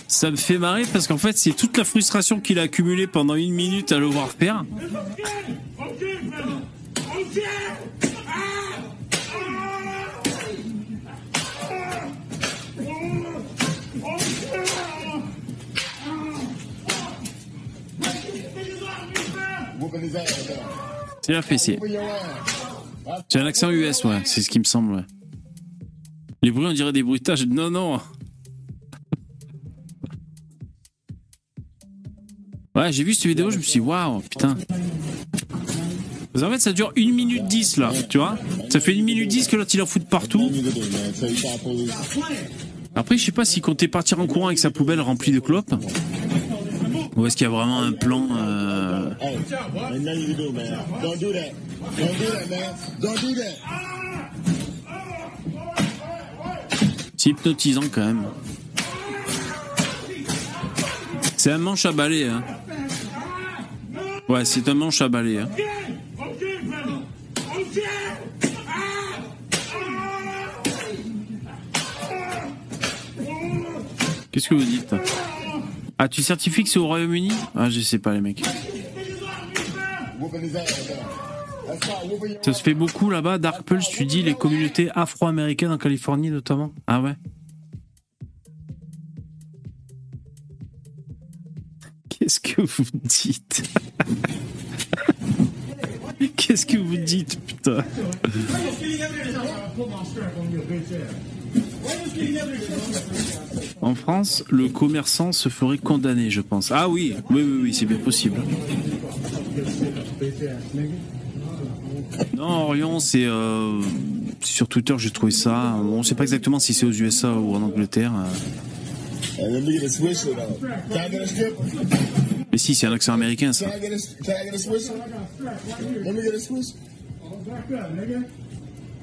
Ça me fait marrer parce qu'en fait, c'est toute la frustration qu'il a accumulée pendant une minute à le voir faire. C'est la ass. C'est un accent US, ouais, c'est ce qui me semble, ouais. Les bruits, on dirait des bruitages. Non, non. Ouais, j'ai vu cette vidéo, je me suis dit, waouh, putain. Qu'en fait, ça dure 1 minute 10 là, tu vois. Ça fait 1 minute 10 que l'autre il en fout de partout. Après, je sais pas s'il comptait partir en courant avec sa poubelle remplie de clopes. Ou est-ce qu'il y a vraiment un plan. euh, C'est hypnotisant quand même. C'est un manche à balai, hein. Ouais, c'est un manche à balai, hein. Qu'est-ce que vous dites? Ah, tu certifies que c'est au Royaume-Uni? Ah, je sais pas, les mecs. Ça se fait beaucoup là-bas, Dark Pulse, tu dis, les communautés afro-américaines en Californie notamment. Ah ouais. Qu'est-ce que vous dites? Qu'est-ce que vous dites, putain? En France, le commerçant se ferait condamner, je pense. Ah oui, oui, oui, oui, c'est bien possible. Non, Orion, c'est euh, sur Twitter, j'ai trouvé ça. On ne sait pas exactement si c'est aux USA ou en Angleterre. Mais si, c'est un accent américain, ça.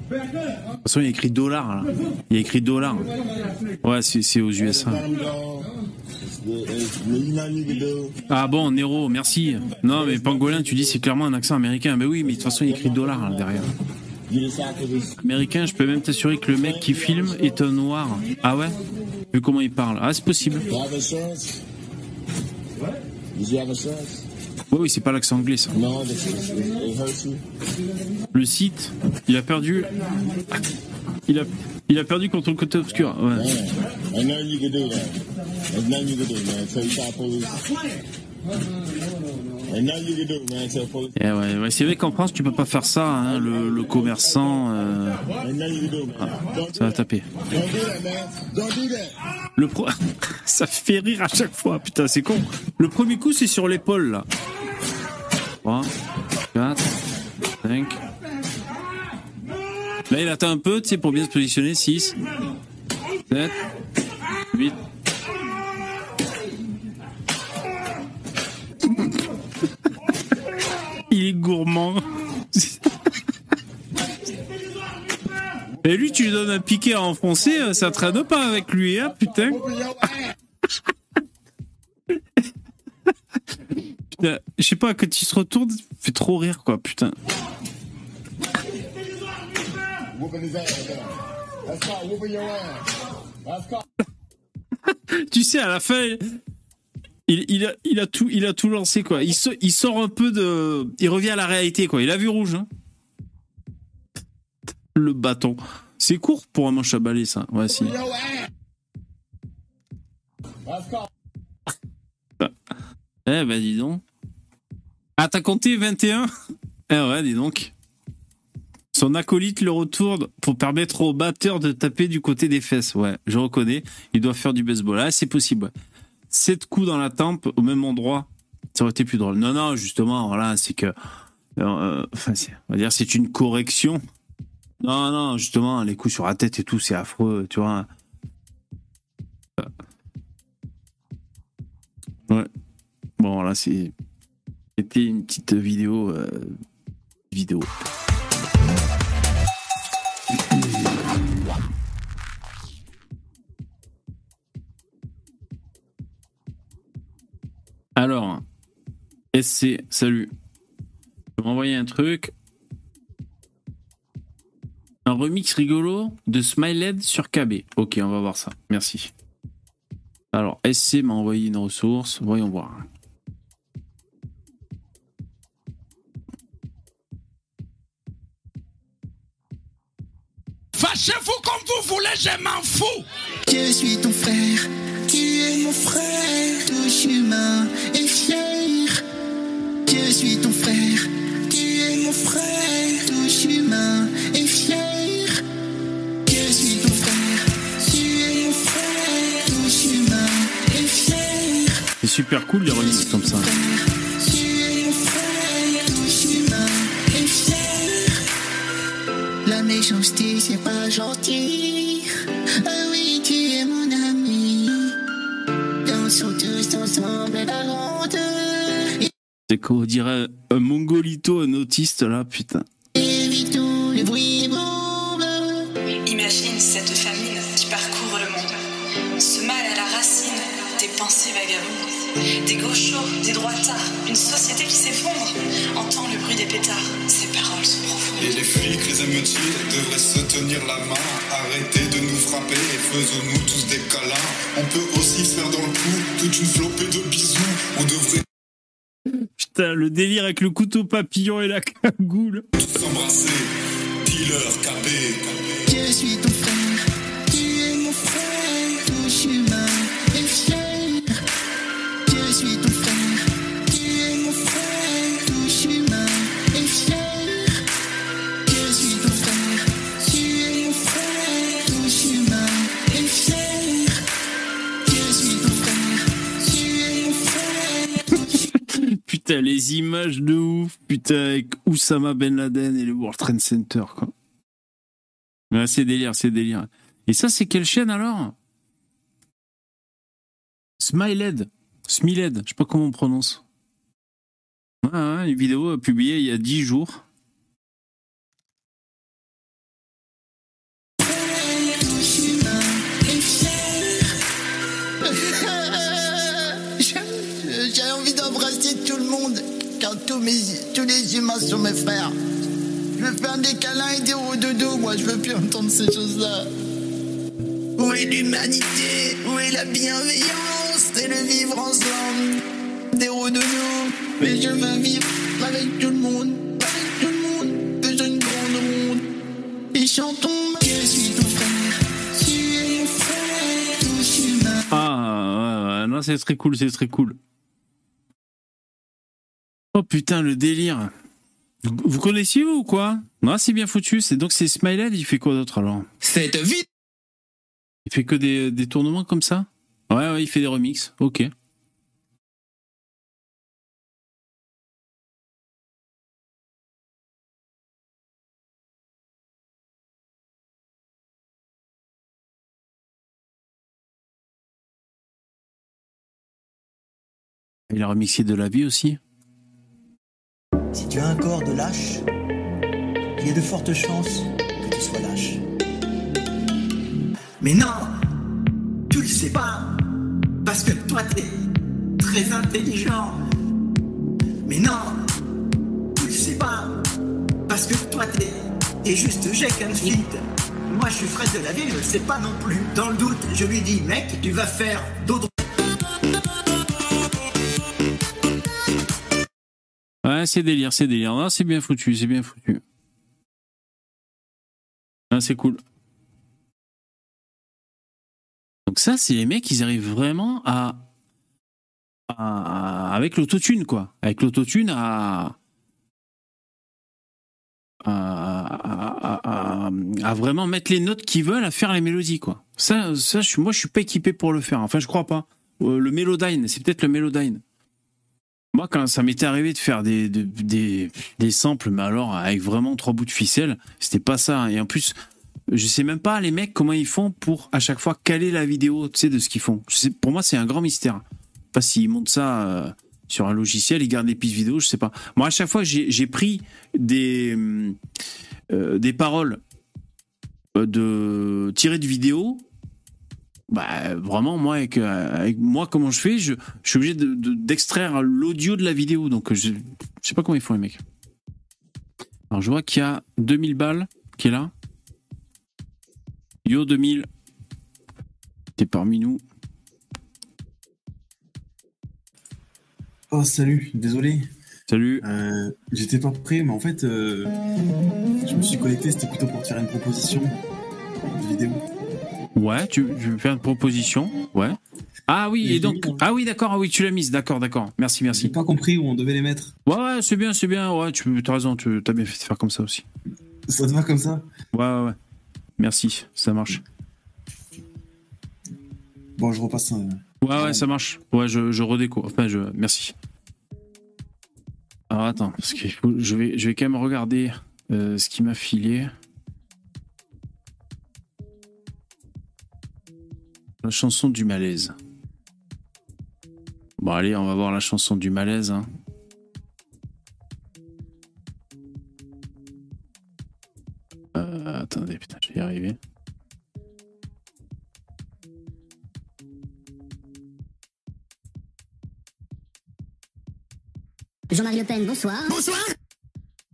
Toute façon, il y a écrit dollar, là. Il y a écrit dollar. Ouais, c'est aux USA. Ah bon, Nero, merci. Non, mais pangolin, tu dis c'est clairement un accent américain. Mais oui, mais de toute façon, il y a écrit dollar là, derrière. Américain, je peux même t'assurer que le mec qui filme est un noir. Ah ouais? Vu comment il parle. Ah, c'est possible. Oui, oui, c'est pas l'accent anglais, ça. Le site, il a perdu. Il a, il a perdu contre le côté obscur. Ouais. Eh ouais, ouais, c'est vrai qu'en France, tu peux pas faire ça. hein, le, commerçant, euh. Don't ça va taper. Le pro... ça fait rire à chaque fois. Putain, c'est con. Le premier coup, c'est sur l'épaule là. 3, 4, 5. Là, il attend un peu, tu sais, pour bien se positionner. 6, 7, 8. Il est gourmand. Et lui, tu lui donnes un piquet à enfoncer, euh, ça traîne pas avec lui, hein, putain. Putain, Je sais pas, quand il se retourne, il fait trop rire, quoi, putain. Tu sais, à la fin, il, a, tout, il a tout lancé, quoi. Il, sort un peu de. Il revient à la réalité, quoi. Il a vu rouge, hein. Le bâton. C'est court pour un manche à balai, ça. Ouais, si. Eh ben, dis donc. Ah, t'as compté 21 Eh ouais, dis donc. Son acolyte le retourne pour permettre au batteur de taper du côté des fesses. Ouais, je reconnais. Il doit faire du baseball. Ah, c'est possible. ouais. Sept coups dans la tempe au même endroit. Ça aurait été plus drôle. Non, non, justement, voilà, c'est que. euh, enfin, c'est- on va dire, c'est une correction. Non, non, justement, les coups sur la tête et tout, c'est affreux, tu vois. Ouais. Bon, là, c'est. C'était une petite vidéo. euh, vidéo. Alors, SC, salut. Je vais m'envoyer un truc. Un remix rigolo de Smiled sur KB. Ok, on va voir ça. Merci. Alors, SC m'a envoyé une ressource. Voyons voir. Fâchez-vous comme vous voulez, je m'en fous. Je suis ton frère, super cool les remixes comme ça. La méchanceté, c'est pas gentil. Ah oui, tu es mon ami. Dansons tous ensemble la ronde. C'est qu'on dirait un mongolito, un autiste là, putain. Émeutiers devraient se tenir la main. Arrêtez de nous frapper et faisons-nous tous des câlins. On peut aussi faire dans le cou toute une flopée de bisous. On devrait Putain, le délire avec le couteau papillon et la cagoule. s'embrasser. Dealer, KB. Je suis ton Les images de ouf. Putain, avec Oussama Ben Laden et le World Trade Center, quoi. C'est délire, c'est délire. Et ça, c'est quelle chaîne alors? Smiled. Smiled, je sais pas comment on prononce. Ouais, une vidéo publiée il y a 10 jours. Tous, les humains sont mes frères. Je veux faire des câlins et des dodo, moi je veux plus entendre ces choses-là. Où est l'humanité? Où est la bienveillance? Et le vivre ensemble. Des dodo Mais je veux vivre avec tout le monde, avec tout le monde, faisons une grande ronde. Et chantons. Ah, non, c'est très cool, c'est très cool. Oh putain, le délire. Vous connaissiez vous ou quoi? Non, c'est bien foutu. C'est donc c'est Smiley, il fait quoi d'autre alors? C'est vite. Il fait que des, des tournements comme ça? Ouais, ouais, il fait des remixes. Ok. Il a remixé de la vie aussi? Si tu as un corps de lâche, il y a de fortes chances que tu sois lâche. Mais non Tu le sais pas Parce que toi t'es très intelligent. Mais non Tu le sais pas Parce que toi t'es juste Jack and Fit. Moi je suis Fred de la ville, je le sais pas non plus. Dans le doute, je lui dis mec, tu vas faire d'autres. Ouais, c'est délire, c'est délire. C'est bien foutu, c'est bien foutu. Ah, c'est cool. Donc ça, c'est les mecs, ils arrivent vraiment à... avec l'autotune, quoi. Avec l'autotune à... À, vraiment mettre les notes qu'ils veulent à faire les mélodies, quoi. Ça, ça je, moi, je suis pas équipé pour le faire. Enfin, je crois pas. Euh, le Melodyne, c'est peut-être le Melodyne. Moi, quand ça m'était arrivé de faire des, de- des, des samples, mais alors avec vraiment trois bouts de ficelle, c'était pas ça. Et en plus, je sais même pas, les mecs, comment ils font pour à chaque fois caler la vidéo, tu sais, de ce qu'ils font. Pour moi, c'est un grand mystère. Je sais Pas s'ils montent ça euh, sur un logiciel, ils gardent les pistes vidéo, je sais pas. Moi, à chaque fois, j'ai pris des, euh, des paroles euh, de tirées de vidéos bah, vraiment, moi, avec, euh, avec moi, comment je fais, je, je suis obligé de- de- d'extraire l'audio de la vidéo. Donc, je, je sais pas comment ils font, les mecs. Alors, je vois qu'il y a 2000 balles qui est là. Yo 2000. T'es parmi nous. Oh salut, désolé. Salut. Euh, J'étais pas prêt, mais en fait, euh, je me suis connecté, c'était plutôt pour te faire une proposition de vidéo. Ouais, tu, veux faire une proposition Ouais. Ah oui, et donc. Ah oui, d'accord, ah oui, tu l'as mise, d'accord, d'accord. Merci, merci. J'ai pas compris où on devait les mettre. Ouais, ouais, c'est bien, c'est bien. Ouais, tu as raison, tu as bien fait de faire comme ça aussi. Ça te va comme ça? Ouais, ouais, ouais. Merci, ça marche. Bon, je repasse un. Ouais, ouais, ça marche. Ouais, je, je redéco. Enfin, je. Merci. Alors attends, parce faut. Je vais, je vais quand même regarder euh, ce qu'il m'a filé. La chanson du malaise. Bon, allez, on va voir la chanson du malaise. hein. Euh, attendez, putain, je vais y arriver. Jean-Marie Le Pen, bonsoir. Bonsoir.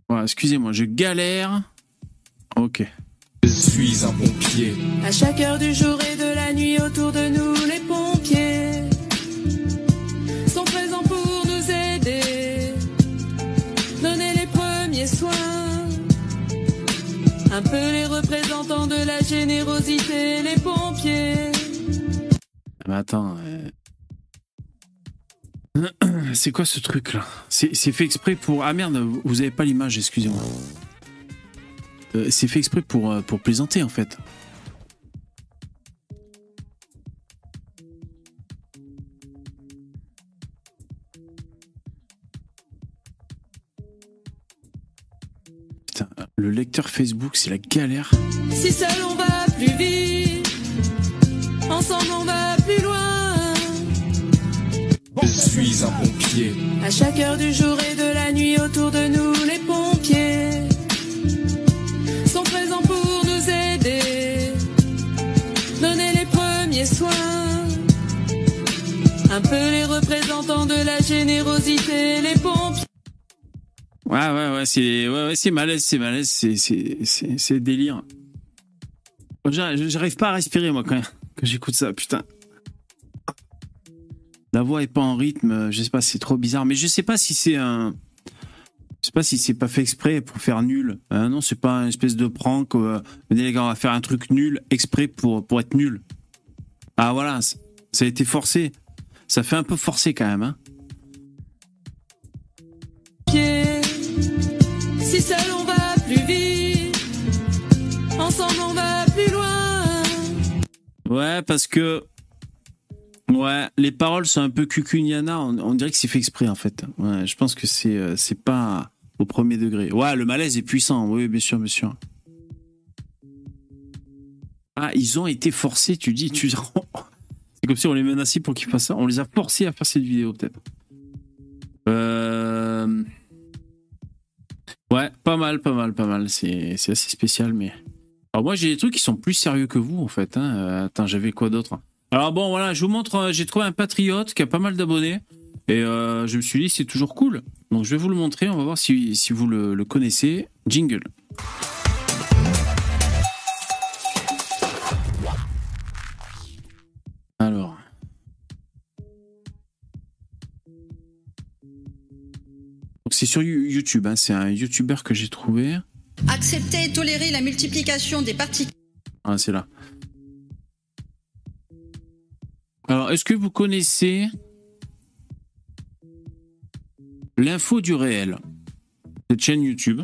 Ouais, excusez-moi, je galère. Ok. Je suis un pompier. À chaque heure du jour et de la nuit autour de nous, les pompiers sont présents pour nous aider, donner les premiers soins. Un peu les représentants de la générosité, les pompiers. Mais attends. euh, C'est quoi ce truc là C'est c'est fait exprès pour. Ah merde, vous avez pas l'image, excusez-moi. Euh, C'est fait exprès pour, euh, pour plaisanter en fait. Putain, le lecteur Facebook, c'est la galère. Si seul on va plus vite, ensemble on va plus loin. Je suis un pompier. À chaque heure du jour et de la nuit autour de nous, les pompiers Un peu les représentants de la générosité, les pompiers. Ouais, ouais, ouais, c'est ouais, ouais, malaise, c'est malaise, c'est délire. J'arrive pas à respirer moi quand, j'écoute ça, putain. La voix est pas en rythme, je sais pas, c'est trop bizarre, mais je sais pas si c'est un je sais pas si c'est pas fait exprès pour faire nul. Hein, non, c'est pas une espèce de prank. euh, les gars, on va faire un truc nul exprès pour pour être nul. Ah voilà, ça a été forcé. Ça fait un peu forcé quand même, hein. Si seul on va plus vite, ensemble on va plus loin. Ouais, parce que. Ouais, les paroles sont un peu cucugnana. On, on dirait que c'est fait exprès, en fait. Ouais, je pense que c'est euh, c'est pas au premier degré. Ouais, le malaise est puissant. Oui, bien sûr, bien sûr. Ah, ils ont été forcés, tu dis. Tu... comme si on les menaçait pour qu'ils fassent ça. On les a forcés à faire cette vidéo, peut-être. Euh, Ouais, pas mal, pas mal, pas mal. C'est assez spécial, mais. Alors moi, j'ai des trucs qui sont plus sérieux que vous, en fait. Hein. Euh, Attends, j'avais quoi d'autre? Alors bon, voilà, je vous montre. euh, J'ai trouvé un patriote qui a pas mal d'abonnés. Et je me suis dit, c'est toujours cool. Donc je vais vous le montrer. On va voir si, si vous le connaissez. Jingle. C'est sur You- YouTube. hein. C'est un YouTuber que j'ai trouvé. Accepter et tolérer la multiplication des particules. Ah, c'est là. Alors, est-ce que vous connaissez l'info du réel Cette chaîne YouTube?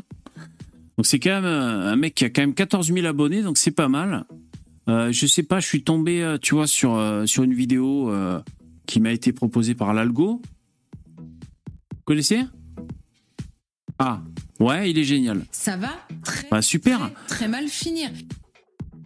Donc, c'est quand même un mec qui a quand même 14 000 abonnés, donc c'est pas mal. Euh, je sais pas, je suis tombé, euh, tu vois, sur, euh, sur une vidéo euh, qui m'a été proposée par l'Algo. Vous connaissez? Ah, ouais, il est génial. Ça va très, Bah, super. très mal finir.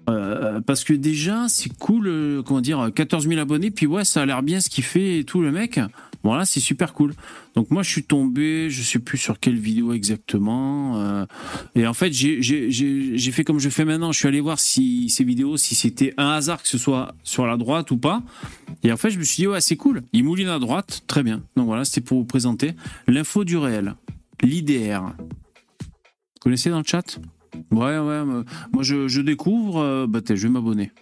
Euh, parce que déjà, c'est cool, euh, comment dire, 14 000 abonnés, puis ouais, ça a l'air bien ce qu'il fait et tout, le mec. Voilà, c'est super cool. Donc moi, je suis tombé, je sais plus sur quelle vidéo exactement. euh, et en fait, j'ai fait comme je fais maintenant. Je suis allé voir si ces vidéos, si c'était un hasard que ce soit sur la droite ou pas. Et en fait, je me suis dit, ouais, c'est cool. Il mouline à droite, très bien. Donc voilà, c'était pour vous présenter l'info du réel, l'IDR. Vous connaissez dans le chat? Ouais, ouais, me- moi je, découvre, euh, bah je vais m'abonner.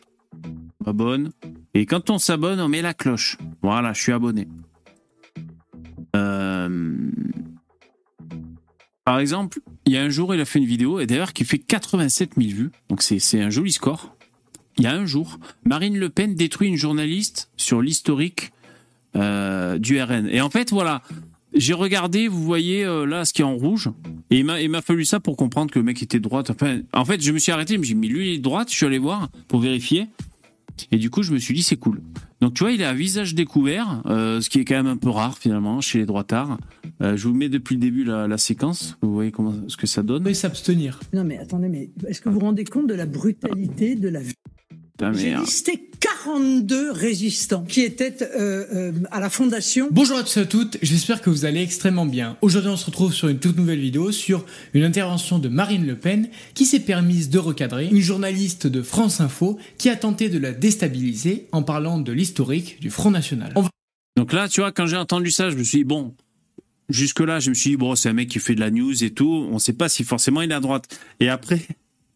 M'abonne. Et quand on s'abonne, on met la cloche. Voilà, je suis abonné. Euh, Par exemple, il y a un jour, il a fait une vidéo, et d'ailleurs qui fait 87 000 vues, donc c'est c'est un joli score. Il y a un jour, Marine Le Pen détruit une journaliste sur l'historique euh, du RN. Et en fait, voilà, j'ai regardé, vous voyez euh, là ce qui est en rouge, et il m'a fallu ça pour comprendre que le mec était droite. Enfin, en fait, je me suis arrêté, je me suis dit, mais lui il est droite, je suis allé voir pour vérifier. Et du coup, je me suis dit, c'est cool. Donc, tu vois, il a un visage découvert, euh, ce qui est quand même un peu rare finalement chez les droitards. Euh, je vous mets depuis le début la, la séquence. Vous voyez comment ce que ça donne. Et s'abstenir. Non mais attendez, mais est-ce que vous vous rendez compte de la brutalité de la vie J'ai listé 42 résistants qui étaient euh, euh, à la fondation. Bonjour à tous et à toutes, j'espère que vous allez extrêmement bien. Aujourd'hui on se retrouve sur une toute nouvelle vidéo sur une intervention de Marine Le Pen qui s'est permise de recadrer une journaliste de France Info qui a tenté de la déstabiliser en parlant de l'historique du Front National. Va- Donc là, tu vois, quand j'ai entendu ça, je me suis dit, bon, jusque-là, je me suis dit, bon, c'est un mec qui fait de la news et tout. On sait pas si forcément il est à droite. Et après,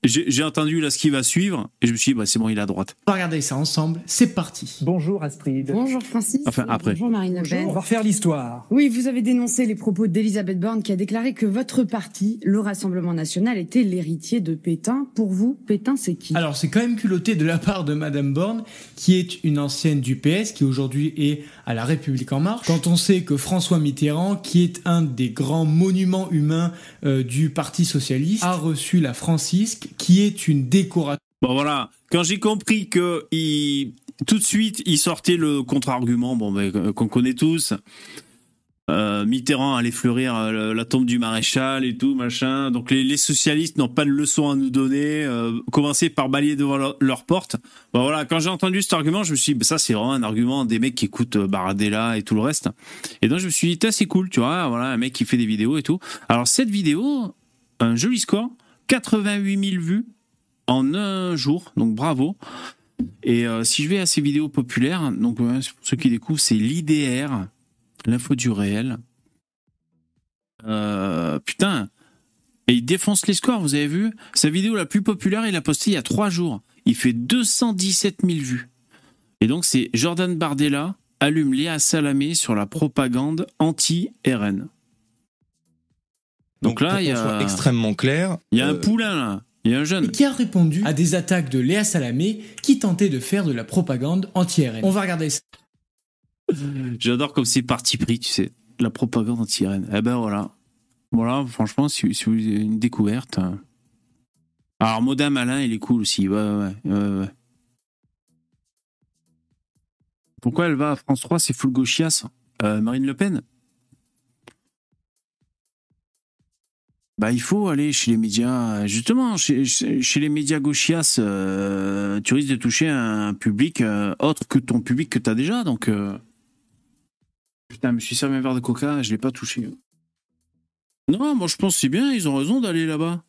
j'ai entendu là ce qui va suivre, et je me suis dit, bah, c'est bon, il est à droite. On va regarder ça ensemble, c'est parti. Bonjour Astrid. Bonjour Francis. Enfin, après. Bonjour Marine Le Pen. On va refaire l'histoire. Oui, vous avez dénoncé les propos d'Elisabeth Borne qui a déclaré que votre parti, le Rassemblement National, était l'héritier de Pétain. Pour vous, Pétain, c'est qui? Alors c'est quand même culotté de la part de Madame Borne, qui est une ancienne du PS, qui aujourd'hui est à la République en marche. Quand on sait que François Mitterrand, qui est un des grands monuments humains euh, du Parti socialiste, a reçu la Francisque, qui est une décoration. Bon, voilà. Quand j'ai compris que il... tout de suite, il sortait le contre-argument, bon, euh, qu'on connaît tous. Euh, Mitterrand allait fleurir euh, la tombe du maréchal et tout, machin. Donc les, socialistes n'ont pas de leçon à nous donner. Euh, commencer par balayer devant leur, porte. Bon, voilà, quand j'ai entendu cet argument, je me suis dit, bah, ça c'est vraiment un argument des mecs qui écoutent Baradella et tout le reste. Et donc je me suis dit, c'est cool, tu vois, voilà, un mec qui fait des vidéos et tout. Alors cette vidéo, un joli score, 88 000 vues en un jour, donc bravo. Et si je vais à ces vidéos populaires, donc pour ceux qui découvrent, c'est l'IDR, l'info du réel. Euh, putain, et il défonce les scores, vous avez vu? Sa vidéo la plus populaire, il l'a postée il y a trois jours. Il fait 217 000 vues. Et donc c'est Jordan Bardella allume Léa Salamé sur la propagande anti-RN. Donc, là, il y a extrêmement clair. il y a un euh, poulain là, il y a un jeune. Et qui a répondu à des attaques de Léa Salamé qui tentait de faire de la propagande anti-RN. On va regarder ça. J'adore comme c'est parti pris, tu sais. La propagande anti-RN. Eh ben voilà. Voilà, franchement, si, si vous avez une découverte. euh. Alors, Modem Alain, il est cool aussi. Ouais, ouais, ouais. Pourquoi elle va à France 3 C'est full gauchias. Euh, Marine Le Pen? Bah, il faut aller chez les médias. Justement, chez, les médias gauchias, euh, tu risques de toucher un public autre que ton public que tu as déjà. Donc. Putain, je me suis servi un verre de coca, je l'ai pas touché. Non, moi je pense c'est bien, ils ont raison d'aller là-bas.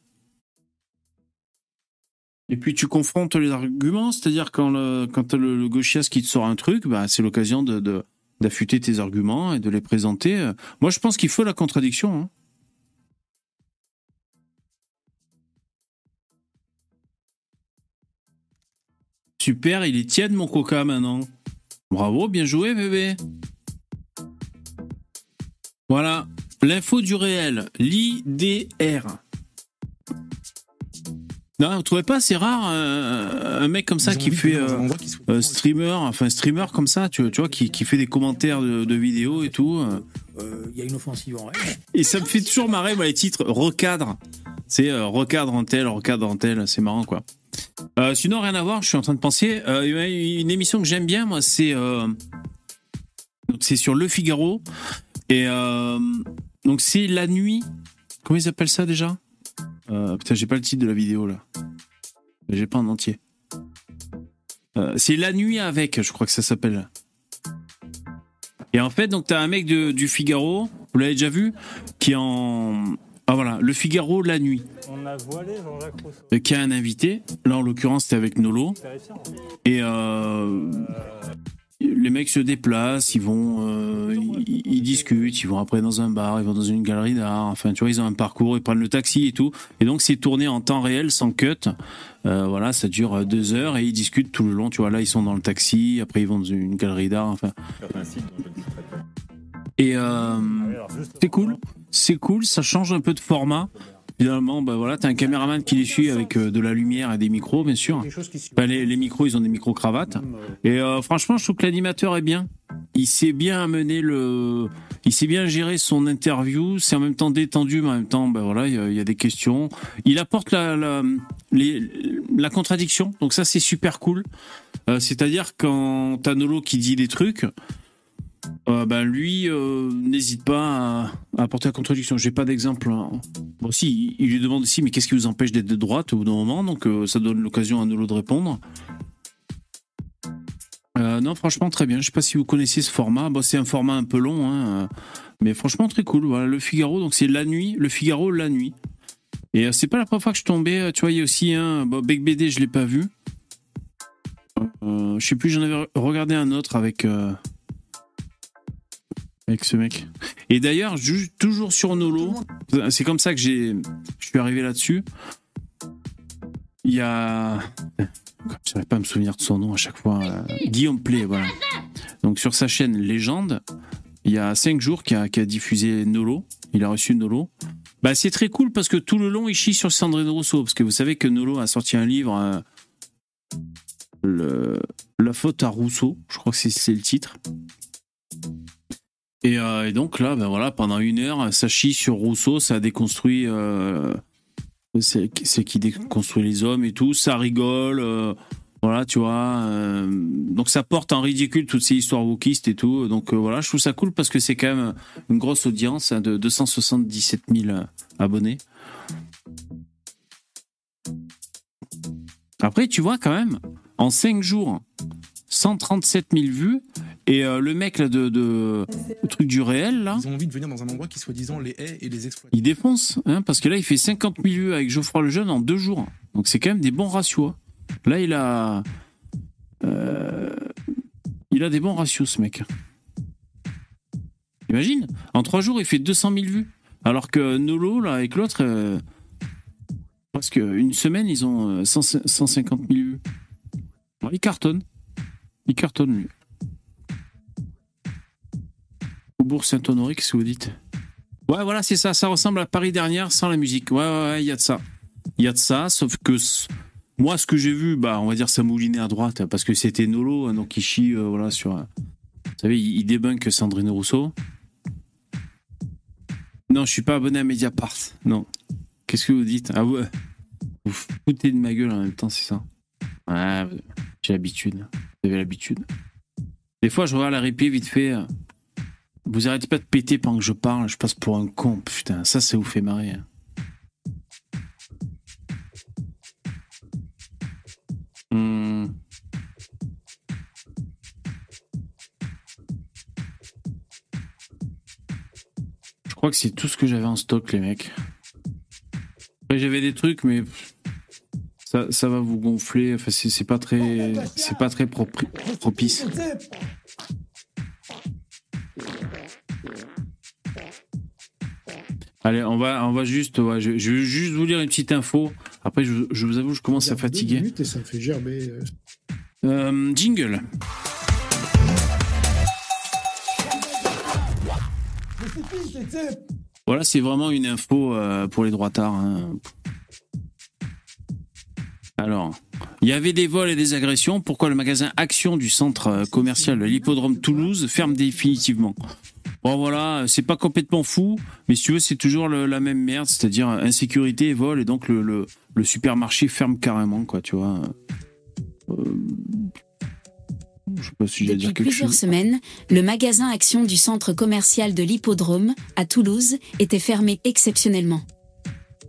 Et puis tu confrontes les arguments, c'est-à-dire quand le, quand le, gauchias qui te sort un truc, bah, c'est l'occasion de- d'affûter tes arguments et de les présenter. Moi je pense qu'il faut la contradiction. hein. Super, il est tiède mon coca maintenant. Bravo, bien joué bébé. Voilà, l'info du réel, l'IDR. Non, vous trouvez pas c'est rare euh, un mec comme ça qui fait euh, euh, streamer, enfin streamer comme ça, tu, tu vois, qui, qui fait des commentaires de, de vidéos et tout. euh. Il y a une offensive en règle. Et ça me fait toujours marrer, moi, les titres recadre. C'est recadre en tel, recadre en tel, c'est marrant, quoi. Sinon, rien à voir, je suis en train de penser. il y a une émission que j'aime bien, moi, c'est c'est sur Le Figaro. Et euh, donc, c'est la nuit. Comment ils appellent ça déjà? Euh, Putain, j'ai pas le titre de la vidéo, là. J'ai pas en entier. Euh, c'est La nuit avec, je crois que ça s'appelle. Et en fait, donc, t'as un mec de- du Figaro, vous l'avez déjà vu, qui est en. Ah voilà, le Figaro la nuit, On a voilé Jean-Jacques Rousseau. qui a un invité. Là, en l'occurrence, c'était avec Nolo. Et euh, les mecs se déplacent, ils vont, euh, ils, ils discutent, ils vont après dans un bar, ils vont dans une galerie d'art. Enfin, tu vois, ils ont un parcours, ils prennent le taxi et tout. Et donc, c'est tourné en temps réel, sans cut. Euh, voilà, ça dure euh, deux heures et ils discutent tout le long. Tu vois, là, ils sont dans le taxi, après ils vont dans une galerie d'art. Enfin, et euh, c'est cool, c'est cool, ça change un peu de format. Finalement, bah voilà, t'as un caméraman qui les suit avec euh, de la lumière et des micros, bien sûr. Bah, les, les micros, ils ont des micros cravates. Et euh, franchement, je trouve que l'animateur est bien. Il sait bien amener le, il sait bien gérer son interview. C'est en même temps détendu, mais en même temps, bah voilà, il y, y a des questions. Il apporte la, la, la contradiction. Donc ça, c'est super cool. Euh, C'est-à-dire quand t'as Nolo qui dit des trucs, euh, ben lui euh, n'hésite pas à, apporter la contradiction. J'ai pas d'exemple. hein. Bon, si, il lui demande aussi, mais qu'est-ce qui vous empêche d'être de droite au bout d'un moment? Donc euh, ça donne l'occasion à Nolo de répondre. Non, franchement, très bien. Je sais pas si vous connaissez ce format. Bon, c'est un format un peu long, hein, mais franchement très cool. Voilà, le Figaro, donc c'est la nuit. Le Figaro, la nuit. Et c'est pas la première fois que je tombais. Tu vois, il y a aussi un. Bec BD, je l'ai pas vu. Je sais plus, j'en avais regardé un autre avec. Avec ce mec. Et d'ailleurs, toujours sur Nolo, c'est comme ça que j'ai, je suis arrivé là-dessus. Il y a, je n'arrive pas à me souvenir de son nom à chaque fois. euh, Guillaume Play, voilà. Donc sur sa chaîne Légende, il y a cinq jours qui a, diffusé Nolo. Il a reçu Nolo. Bah, c'est très cool parce que tout le long, il chie sur Sandrine Rousseau. Parce que vous savez que Nolo a sorti un livre, euh, le, La faute à Rousseau. Je crois que c'est le titre. Et, euh, et donc là, ben voilà, pendant une heure, ça chie sur Rousseau, ça déconstruit, euh, c'est qui déconstruit les hommes et tout, ça rigole, euh, voilà, tu vois. euh, donc ça porte en ridicule toutes ces histoires wokistes et tout. Donc voilà, je trouve ça cool parce que c'est quand même une grosse audience hein, de 277 000 abonnés. Après, tu vois quand même, en 5 jours, 137 000 vues. Et euh, le mec là de, de le truc du réel là, Ils ont envie de venir dans un endroit qui soi-disant les hait et les exploite. il défonce, hein, parce que là il fait 50 000 vues avec Geoffroy Lejeune en deux jours. Donc c'est quand même des bons ratios. hein. Là il a, euh, il a des bons ratios ce mec. Imagine, en trois jours il fait 200 000 vues, alors que Nolo là avec l'autre, euh, parce qu'une semaine ils ont euh, 100 150 000 vues. Alors, il cartonne, il cartonne lui. Faubourg Saint-Honoré, qu'est-ce que vous dites? Ouais, voilà, c'est ça. Ça ressemble à Paris dernière sans la musique. Ouais, ouais, il y a de ça. Il y a de ça, sauf que moi, ce que j'ai vu, bah, on va dire, ça moulinait à droite parce que c'était Nolo, hein, donc il chie, euh, voilà, sur. euh, Vous savez, il, débunk Sandrine Rousseau. Non, je suis pas abonné à Mediapart. Non. Qu'est-ce que vous dites? Ah ouais. Vous foutez de ma gueule en même temps, c'est ça. Ouais, j'ai l'habitude. Vous avez l'habitude. Des fois, je regarde la replay vite fait. Vous arrêtez pas de péter pendant que je parle, je passe pour un con, putain, ça, ça vous fait marrer. hein. Hmm. crois que c'est tout ce que j'avais en stock, les mecs. J'avais des trucs, mais ça, va vous gonfler. Enfin, c'est pas très, c'est pas très propice. Allez, on va, on va juste, ouais, je, je vais juste vous lire une petite info. Après, je, je vous avoue, je commence à fatiguer. minutes Et ça me fait gerber. euh. Euh, jingle. Voilà, c'est vraiment une info euh, pour les droitards. hein. Alors, il y avait des vols et des agressions. Pourquoi le magasin Action du centre commercial de l'hippodrome Toulouse ferme définitivement? Bon voilà, c'est pas complètement fou, mais si tu veux, c'est toujours le- la même merde, c'est-à-dire insécurité et vol, et donc le, le, le supermarché ferme carrément, quoi, tu vois. Euh, je sais pas si dire Depuis quelque plusieurs chose. semaines, le magasin Action du centre commercial de l'Hippodrome, à Toulouse, était fermé exceptionnellement.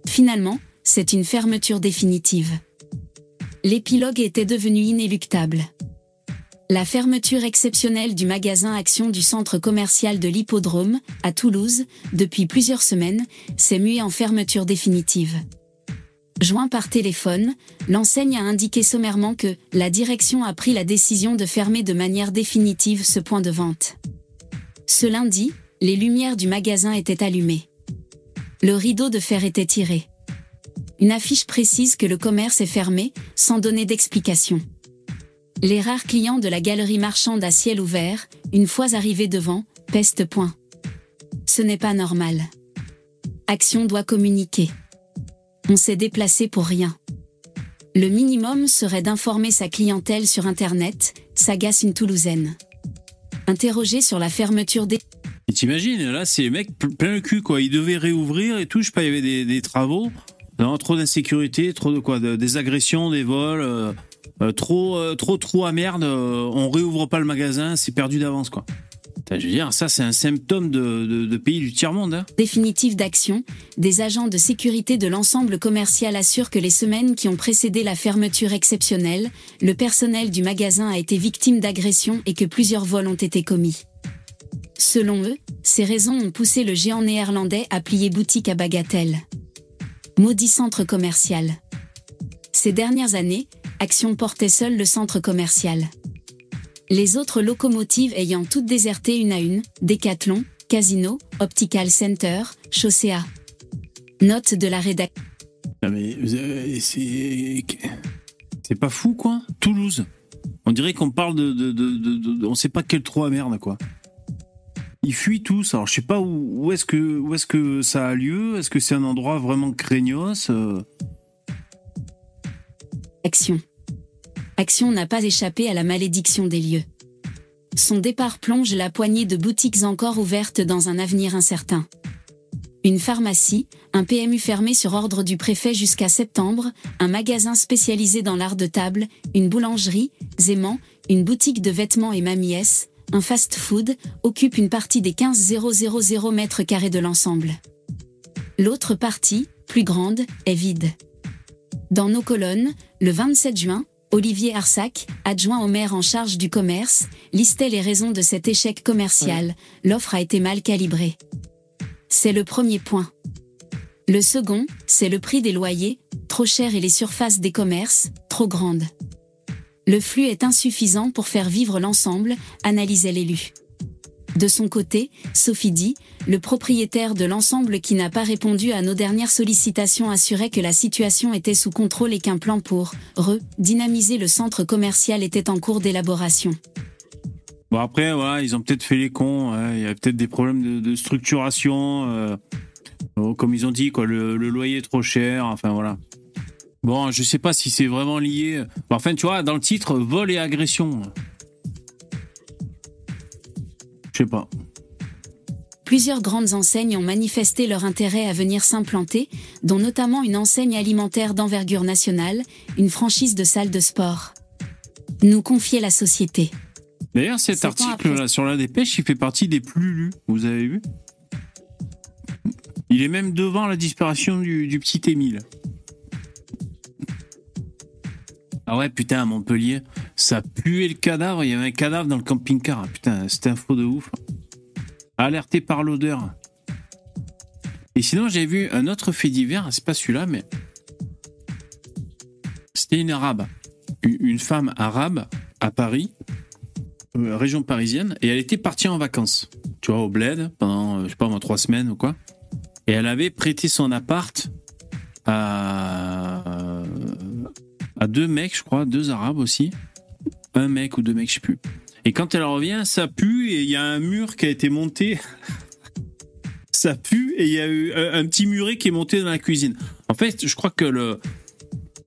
Finalement, c'est une fermeture définitive. L'épilogue était devenu inéluctable. La fermeture exceptionnelle du magasin Action du centre commercial de l'Hippodrome, à Toulouse, depuis plusieurs semaines, s'est muée en fermeture définitive. Joint par téléphone, l'enseigne a indiqué sommairement que la direction a pris la décision de fermer de manière définitive ce point de vente. Ce lundi, les lumières du magasin étaient allumées. Le rideau de fer était tiré. Une affiche précise que le commerce est fermé, sans donner d'explication. Les rares clients de la galerie marchande à ciel ouvert, une fois arrivés devant, peste point. Ce n'est pas normal. Action doit communiquer. On s'est déplacé pour rien. Le minimum serait d'informer sa clientèle sur Internet, s'agace une Toulousaine. Interrogé sur la fermeture des... T'imagines, là, c'est les mecs ple- plein le cul, quoi. Ils devaient réouvrir et tout. Je sais pas, il y avait des, travaux. Non, trop d'insécurité, trop de quoi de- Des agressions, des vols. euh, euh, trop, euh, trop, trop à merde. euh, on réouvre pas le magasin, c'est perdu d'avance, quoi. Je veux dire, ça, c'est un symptôme de pays du tiers-monde. Hein. définitive d'action, des agents de sécurité de l'ensemble commercial assurent que les semaines qui ont précédé la fermeture exceptionnelle, le personnel du magasin a été victime d'agressions et que plusieurs vols ont été commis. Selon eux, ces raisons ont poussé le géant néerlandais à plier boutique à bagatelle. Maudit centre commercial. Ces dernières années, Action portait seul le centre commercial. Les autres locomotives ayant toutes déserté une à une, Decathlon, Casino, Optical Center, Chaussea. Note de la rédaction. Ah, mais euh, c'est. C'est pas fou, quoi? Toulouse. On dirait qu'on parle de, de, de, On sait pas quel trou à merde, quoi. Ils fuient tous. Alors, je sais pas où, où est-ce que, où est-ce que ça a lieu? Est-ce que c'est un endroit vraiment craignos euh, Action. Action n'a pas échappé à la malédiction des lieux. Son départ plonge la poignée de boutiques encore ouvertes dans un avenir incertain. Une pharmacie, un PMU fermé sur ordre du préfet jusqu'à septembre, un magasin spécialisé dans l'art de table, une boulangerie, Zéman, une boutique de vêtements et mamies, un fast-food, occupent une partie des 15 000 mètres carrés de l'ensemble. L'autre partie, plus grande, est vide. Dans nos colonnes, le 27 juin, Olivier Arsac, adjoint au maire en charge du commerce, listait les raisons de cet échec commercial. L'offre a été mal calibrée. C'est le premier point. Le second, c'est le prix des loyers, trop cher et les surfaces des commerces, trop grandes. Le flux est insuffisant pour faire vivre l'ensemble, analysait l'élu. De son côté, Sophie dit, le propriétaire de l'ensemble qui n'a pas répondu à nos dernières sollicitations assurait que la situation était sous contrôle et qu'un plan pour re-dynamiser le centre commercial était en cours d'élaboration. Bon, après, voilà, ils ont peut-être fait les cons. ouais. Il y a peut-être des problèmes de, structuration. euh, oh, comme ils ont dit, quoi, le, le loyer est trop cher. Enfin, voilà. Bon, je sais pas si c'est vraiment lié. Enfin, tu vois, dans le titre, vol et agression. Je sais pas. Plusieurs grandes enseignes ont manifesté leur intérêt à venir s'implanter, dont notamment une enseigne alimentaire d'envergure nationale, une franchise de salle de sport. Nous confiait la société. D'ailleurs, cet article là, sur la dépêche, il fait partie des plus lus. Vous avez vu? Il est même devant la disparition du, du petit Émile. Ah ouais, putain, à Montpellier, ça puait le cadavre. Il y avait un cadavre dans le camping-car. Ah, Putain, cette info de ouf. Alerté par l'odeur. Et sinon, j'ai vu un autre fait divers, c'est pas celui-là, mais c'était une arabe, une femme arabe à Paris, euh, région parisienne, et elle était partie en vacances, tu vois, au bled, pendant, euh, je sais pas, moi, trois semaines ou quoi. Et elle avait prêté son appart à, à deux mecs, je crois, deux arabes aussi. Un mec ou deux mecs, je sais plus. Et quand elle revient, ça pue et il y a un mur qui a été monté. ça pue et il y a eu un, petit muret qui est monté dans la cuisine. En fait, je crois que le,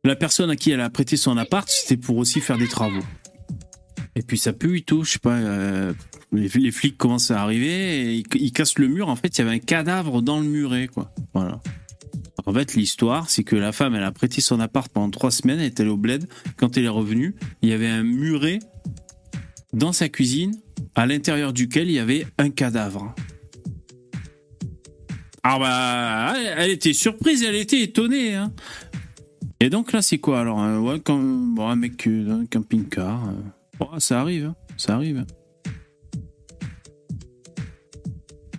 la personne à qui elle a prêté son appart, c'était pour aussi faire des travaux. Et puis ça pue et tout, je sais pas. euh, les, les flics commencent à arriver et ils, ils cassent le mur. En fait, il y avait un cadavre dans le muret, quoi. Voilà. En fait, l'histoire, c'est que la femme, elle a prêté son appart pendant trois semaines, elle est allée au bled. Quand elle est revenue, il y avait un muret dans sa cuisine, à l'intérieur duquel il y avait un cadavre. Ah bah, elle- était surprise, elle était étonnée. hein. Et donc là, c'est quoi alors comme, bon, un mec euh, dans un camping-car. Bon, ça arrive, hein, ça arrive.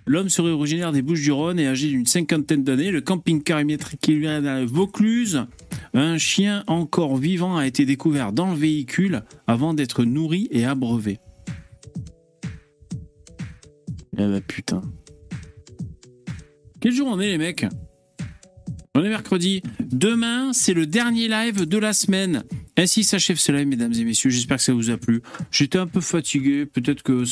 L'homme serait originaire des Bouches-du-Rhône et âgé d'une cinquantaine d'années. Le camping-car immatriculé à la Vaucluse. Un chien encore vivant a été découvert dans le véhicule avant d'être nourri et abreuvé. Bah putain. Quel jour on est les mecs? On est mercredi. Demain, c'est le dernier live de la semaine. Ainsi s'achève ce live, mesdames et messieurs. J'espère que ça vous a plu. J'étais un peu fatigué. Peut-être que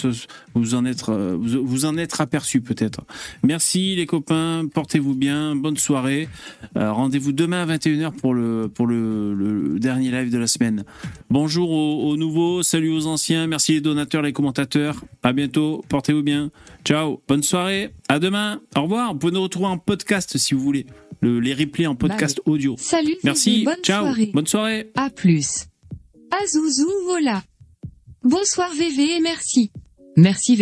vous en êtes, euh, vous, aperçu, peut-être. Merci les copains. Portez-vous bien. Bonne soirée. Euh, Rendez-vous demain à 21h pour le pour le, le dernier live de la semaine. Bonjour aux, aux nouveaux. Salut aux anciens. Merci les donateurs, les commentateurs. À bientôt. Portez-vous bien. Ciao. Bonne soirée. À demain. Au revoir. Vous pouvez nous retrouver en podcast si vous voulez. Le- les replays en podcast audio. Salut, Merci. Bonne Ciao. soirée. Bonne soirée. À plus. Azouzou, voilà. Bonsoir VV et merci. Merci VV.